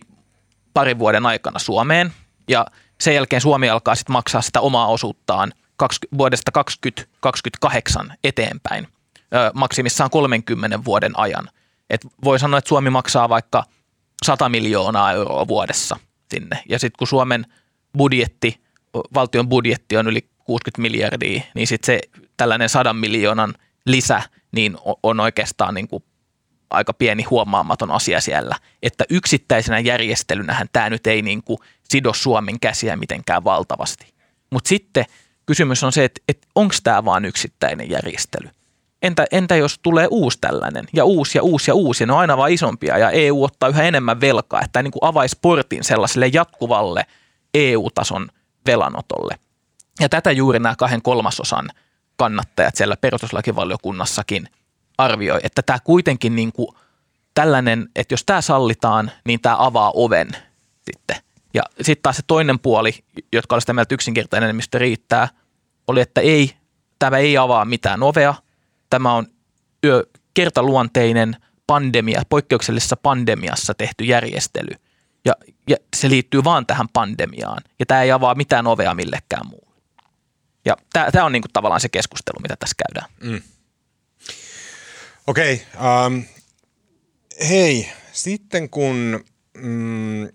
parin vuoden aikana Suomeen ja sen jälkeen Suomi alkaa sitten maksaa sitä omaa osuuttaan vuodesta 2028 eteenpäin maksimissaan 30 vuoden ajan. Et voi sanoa, että Suomi maksaa vaikka 100 miljoonaa euroa vuodessa – sinne. Ja sitten kun Suomen budjetti, valtion budjetti on yli 60 miljardia, niin sitten se tällainen 100 miljoonan lisä niin on oikeastaan niin kuin aika pieni huomaamaton asia siellä. Että yksittäisenä järjestelynähän tämä nyt ei niin kuin sido Suomen käsiä mitenkään valtavasti. Mutta sitten kysymys on se, että, että onko tämä vain yksittäinen järjestely – Entä, entä jos tulee uusi tällainen ja uusi ja uusi ja uusi, ne on aina vaan isompia ja EU ottaa yhä enemmän velkaa, että niin kuin avaisi portin sellaiselle jatkuvalle EU-tason velanotolle. Ja tätä juuri nämä kahden kolmasosan kannattajat siellä perustuslakivaliokunnassakin arvioi, että tämä kuitenkin niin kuin tällainen, että jos tämä sallitaan, niin tämä avaa oven sitten. Ja sitten taas se toinen puoli, jotka oli sitä mieltä yksinkertainen enemmistö riittää, oli, että ei, tämä ei avaa mitään ovea, Tämä on kertaluonteinen pandemia, poikkeuksellisessa pandemiassa tehty järjestely. Ja, ja se liittyy vaan tähän pandemiaan. Ja tämä ei avaa mitään ovea millekään muulle. Ja tämä, tämä on niin kuin tavallaan se keskustelu, mitä tässä käydään. Mm. Okei. Okay, um, hei, sitten kun mm,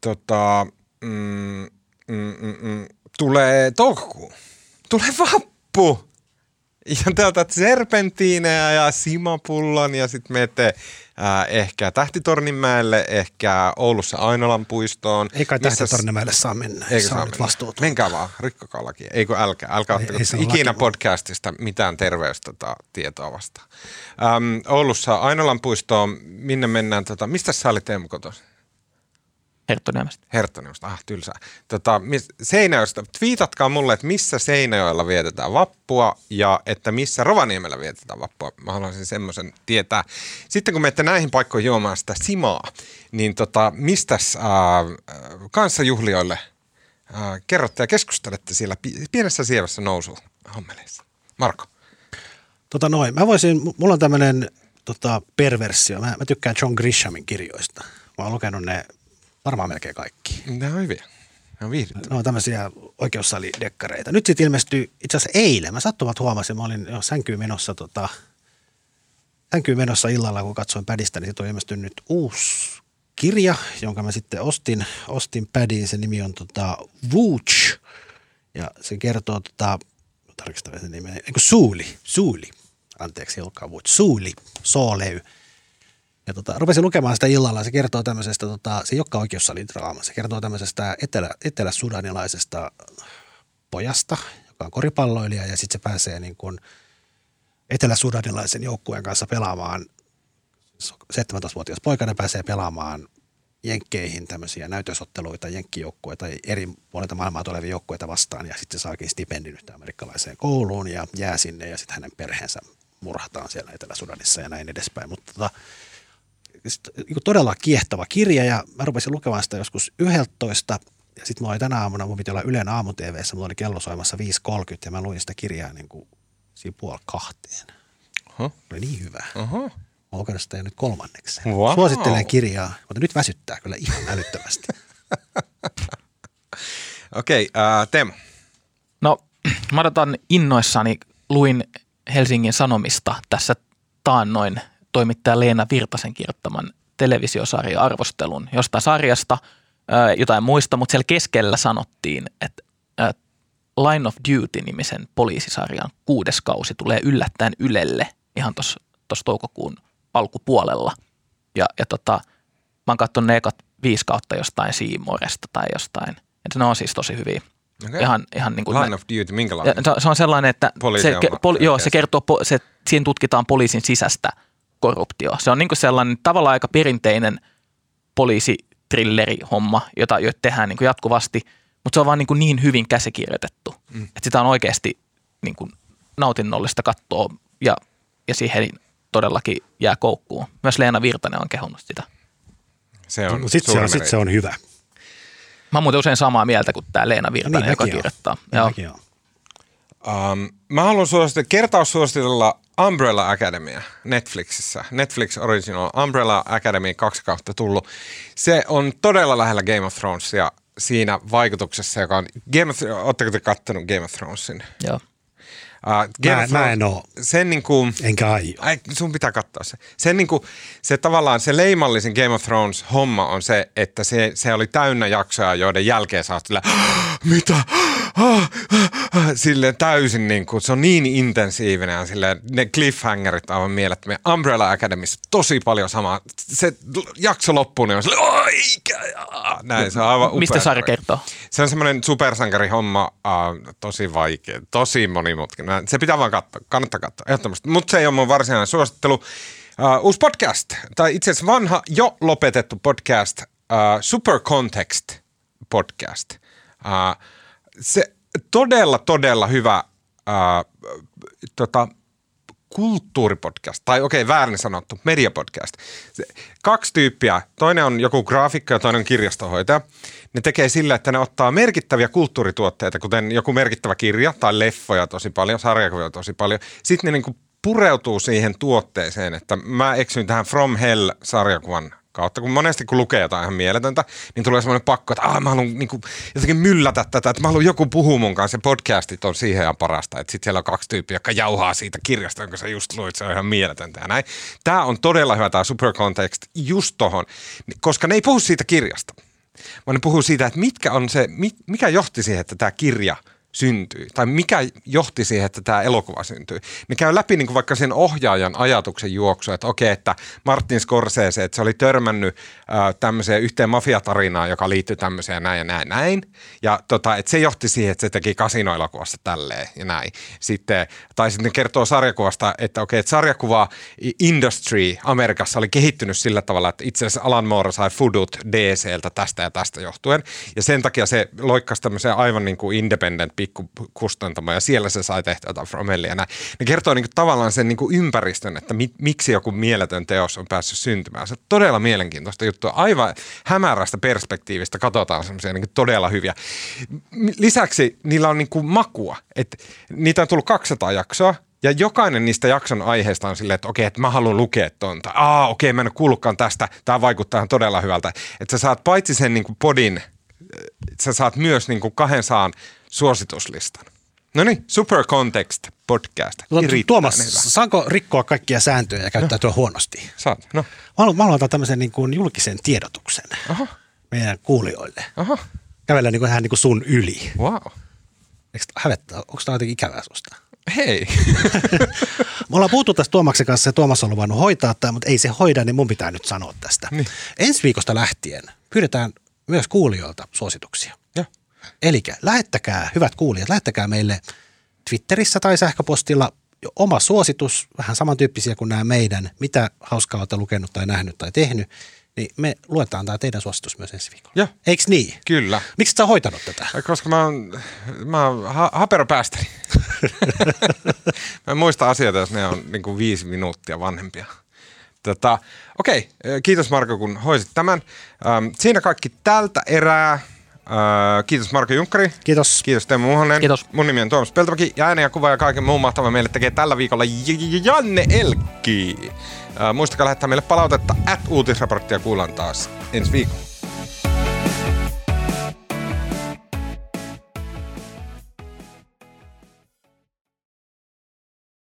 tota, mm, mm, mm, mm tulee toukokuu, tulee vappu. (laughs) Ja te otat serpentiineja ja simapullon ja sitten menette äh, ehkä Tähtitorninmäelle, ehkä Oulussa Ainolan puistoon. Ei kai Tähtitorninmäelle saa mennä. Eikö saa mennä? Vastuutunta. Menkää vaan, rikkokaa laki. Eikö älkää, älkää ei, ei ikinä laki. podcastista mitään terveystietoa tietoa vastaan. Ähm, Oulussa Ainolan puistoon, minne mennään, tota, mistä sä olit Teemu kotoisin? Herttoniemestä. Herttoniemestä, ah tylsää. Tota, Seinäjoesta, twiitatkaa mulle, että missä Seinäjoella vietetään vappua ja että missä Rovaniemellä vietetään vappua. Mä haluaisin semmoisen tietää. Sitten kun menette näihin paikkoihin juomaan sitä simaa, niin tota, mistäs äh, kanssajuhlioille äh, kerrotte ja keskustelette siellä pienessä sievässä nousu hommeleissa? Marko. Tota noin, mä voisin, mulla on tämmöinen tota, perversio. Mä, mä tykkään John Grishamin kirjoista. Mä oon lukenut ne varmaan melkein kaikki. Ne on hyviä. Ne on Ne on tämmöisiä oikeussalidekkareita. Nyt sitten ilmestyi itse asiassa eilen. Mä sattumat huomasin, mä olin jo sänkyyn menossa, tota, sänkyyn menossa illalla, kun katsoin pädistä, niin sitten on ilmestynyt uusi kirja, jonka mä sitten ostin, ostin pädiin. Se nimi on tota, Wooch ja se kertoo, tota, tarkistan sen nimen, eikö Suuli, Suuli, anteeksi, olkaa Wooch, Suuli, Sooley – ja tota, rupesin lukemaan sitä illalla. Se kertoo tämmöisestä, tota, se ei olekaan oikeussalin draama. Se kertoo tämmöisestä etelä, etelä-sudanilaisesta pojasta, joka on koripalloilija ja sitten se pääsee niin kuin etelä-sudanilaisen joukkueen kanssa pelaamaan. 17-vuotias poikainen pääsee pelaamaan jenkkeihin tämmöisiä näytösotteluita, jenkkijoukkueita, eri puolilta maailmaa tulevia joukkueita vastaan ja sitten se saakin stipendin nyt amerikkalaiseen kouluun ja jää sinne ja sitten hänen perheensä murhataan siellä Etelä-Sudanissa ja näin edespäin. Mutta tota, todella kiehtova kirja ja mä rupesin lukemaan sitä joskus 11 ja sitten mulla oli tänä aamuna, mun piti olla Ylen aamu TVssä, mulla oli kello soimassa 5.30 ja mä luin sitä kirjaa niin kuin siinä puoli kahteen. Oho. Oli niin hyvä. Oho. Olen lukenut sitä jo nyt kolmanneksi. Wow. Suosittelen kirjaa, mutta nyt väsyttää kyllä ihan älyttömästi. (laughs) Okei, okay, uh, Teemu. No, mä odotan innoissani, luin Helsingin Sanomista tässä taannoin toimittaja Leena Virtasen kirjoittaman televisiosarja arvostelun jostain sarjasta, jotain muista, mutta siellä keskellä sanottiin, että Line of Duty-nimisen poliisisarjan kuudes kausi tulee yllättäen Ylelle ihan tuossa toukokuun alkupuolella. Ja, ja tota, mä oon katsonut ne ekat viisi kautta jostain Siimoresta tai jostain. Että ne on siis tosi hyviä. Okay. Ihan, ihan niin kuin Line ne, of Duty, minkälainen? se, se on sellainen, että se, poli, joo, se kertoo, se, siinä tutkitaan poliisin sisäistä korruptio. Se on niin kuin sellainen tavallaan aika perinteinen poliisitrilleri-homma, jota, jota tehdään niin kuin jatkuvasti, mutta se on vaan niin, kuin niin hyvin käsikirjoitettu, mm. että sitä on oikeasti niin kuin nautinnollista katsoa ja, ja siihen todellakin jää koukkuun. Myös Leena Virtanen on kehunut sitä. Se on No, Sitten se, on- sit se on hyvä. Mä oon muuten usein samaa mieltä kuin tämä Leena Virtanen, Niin joka oon. kirjoittaa. Niin Joo. Um, mä haluan suositella, kertaus suositella Umbrella Academia Netflixissä. Netflix Original Umbrella Academy kaksi kautta tullut. Se on todella lähellä Game of Thronesia siinä vaikutuksessa, joka on... Game of, ootteko te kattonut Game of Thronesin? Joo. Uh, Game Mä- of mä en oo. Sen niin kuin, Enkä aio. Ai, sun pitää katsoa se. Sen niin kuin, se tavallaan se leimallisin Game of Thrones homma on se, että se, se oli täynnä jaksoja, joiden jälkeen sä oot mitä? Silleen täysin niin kuin, se on niin intensiivinen ja silleen, ne cliffhangerit aivan mielettömiä. Umbrella Academissa tosi paljon samaa. Se jakso loppuun, niin on silleen, oi, näin, se on aivan upea. Mistä sarja kertoo? Se on semmoinen supersankarihomma, uh, tosi vaikea, tosi monimutkainen. Se pitää vaan katsoa, kannattaa katsoa, ehdottomasti. Mutta se ei ole mun varsinainen suosittelu. Uh, uusi podcast, tai itse asiassa vanha, jo lopetettu podcast, uh, Super Context podcast. Uh, se todella, todella hyvä uh, tota, kulttuuripodcast, tai okei, väärin sanottu, mediapodcast. Se, kaksi tyyppiä, toinen on joku graafikko ja toinen on kirjastohoitaja. Ne tekee sillä, että ne ottaa merkittäviä kulttuurituotteita, kuten joku merkittävä kirja tai leffoja tosi paljon, sarjakuvia tosi paljon. Sitten ne niinku pureutuu siihen tuotteeseen, että mä eksyin tähän From Hell-sarjakuvan kautta, kun monesti kun lukee jotain ihan mieletöntä, niin tulee semmoinen pakko, että mä haluan niin kuin, jotenkin myllätä tätä, että mä haluan joku puhua mun kanssa, ja podcastit on siihen ihan parasta, että sitten siellä on kaksi tyyppiä, jotka jauhaa siitä kirjasta, jonka sä just luit, se on ihan mieletöntä ja näin. Tämä on todella hyvä tämä Super Context just tohon, koska ne ei puhu siitä kirjasta, vaan ne puhuu siitä, että mitkä on se, mi- mikä johti siihen, että tämä kirja syntyi, tai mikä johti siihen, että tämä elokuva syntyi. Ne käy läpi niin kuin vaikka sen ohjaajan ajatuksen juoksu, että okei, että Martin Scorsese, että se oli törmännyt äh, tämmöiseen yhteen mafiatarinaan, joka liittyy tämmöiseen näin ja näin, näin. Ja tota, että se johti siihen, että se teki kasinoelokuvasta tälleen ja näin. Sitten, tai sitten kertoo sarjakuvasta, että okei, että sarjakuva industry Amerikassa oli kehittynyt sillä tavalla, että itse asiassa Alan Moore sai fudut DCltä tästä ja tästä johtuen. Ja sen takia se loikkasi tämmöiseen aivan niin kuin independent pikkukustantamo ja siellä se sai tehtyä jotain Fromellia. näin. Ne kertoo niin kuin tavallaan sen niin kuin ympäristön, että mi, miksi joku mieletön teos on päässyt syntymään. Se on todella mielenkiintoista juttua. Aivan hämärästä perspektiivistä katsotaan semmoisia niin todella hyviä. Lisäksi niillä on niin kuin makua. Että niitä on tullut 200 jaksoa ja jokainen niistä jakson aiheista on silleen, että okei, että mä haluan lukea ton. Tai aa, okei, mä en ole tästä. Tämä vaikuttaa todella hyvältä. Että sä saat paitsi sen niin podin, sä saat myös niin kuin kahden saan suosituslistan. No niin, Super Context podcast. Tuomas, hyvä. saanko rikkoa kaikkia sääntöjä ja käyttäytyä huonosti? Saat, no. Mä haluan, mä haluan antaa tämmöisen niin kuin julkisen tiedotuksen Aha, meidän kuulijoille. aha, Kävellä niin kuin, niin kuin sun yli. wow. Eikö hävettää? Onko tämä jotenkin ikävää susta? Hei. (laughs) Me ollaan puhuttu tästä Tuomaksen kanssa ja Tuomas on luvannut hoitaa tämä, mutta ei se hoida, niin mun pitää nyt sanoa tästä. Niin. Ensi viikosta lähtien pyydetään myös kuulijoilta suosituksia. Eli lähettäkää, hyvät kuulijat, lähettäkää meille Twitterissä tai sähköpostilla oma suositus, vähän samantyyppisiä kuin nämä meidän, mitä hauskaa olette lukenut tai nähnyt tai tehnyt, niin me luetaan tämä teidän suositus myös ensi viikolla. Joo. Eiks niin? Kyllä. Miksi sä hoitanut tätä? Koska mä oon, mä oon ha- haperopäästäni. (laughs) mä en muista asioita, jos ne on niin kuin viisi minuuttia vanhempia. Tota, okei, kiitos Marko, kun hoisit tämän. Ähm, siinä kaikki tältä erää. Kiitos Marko Junkkari. Kiitos. Kiitos Teemu Muhonen. Kiitos. Mun nimi on Tuomas Peltomäki ja äänen ja kuva ja kaiken muun mahtavan meille tekee tällä viikolla Janne Elkki. muistakaa lähettää meille palautetta at uutisraporttia kuullaan taas ensi viikolla.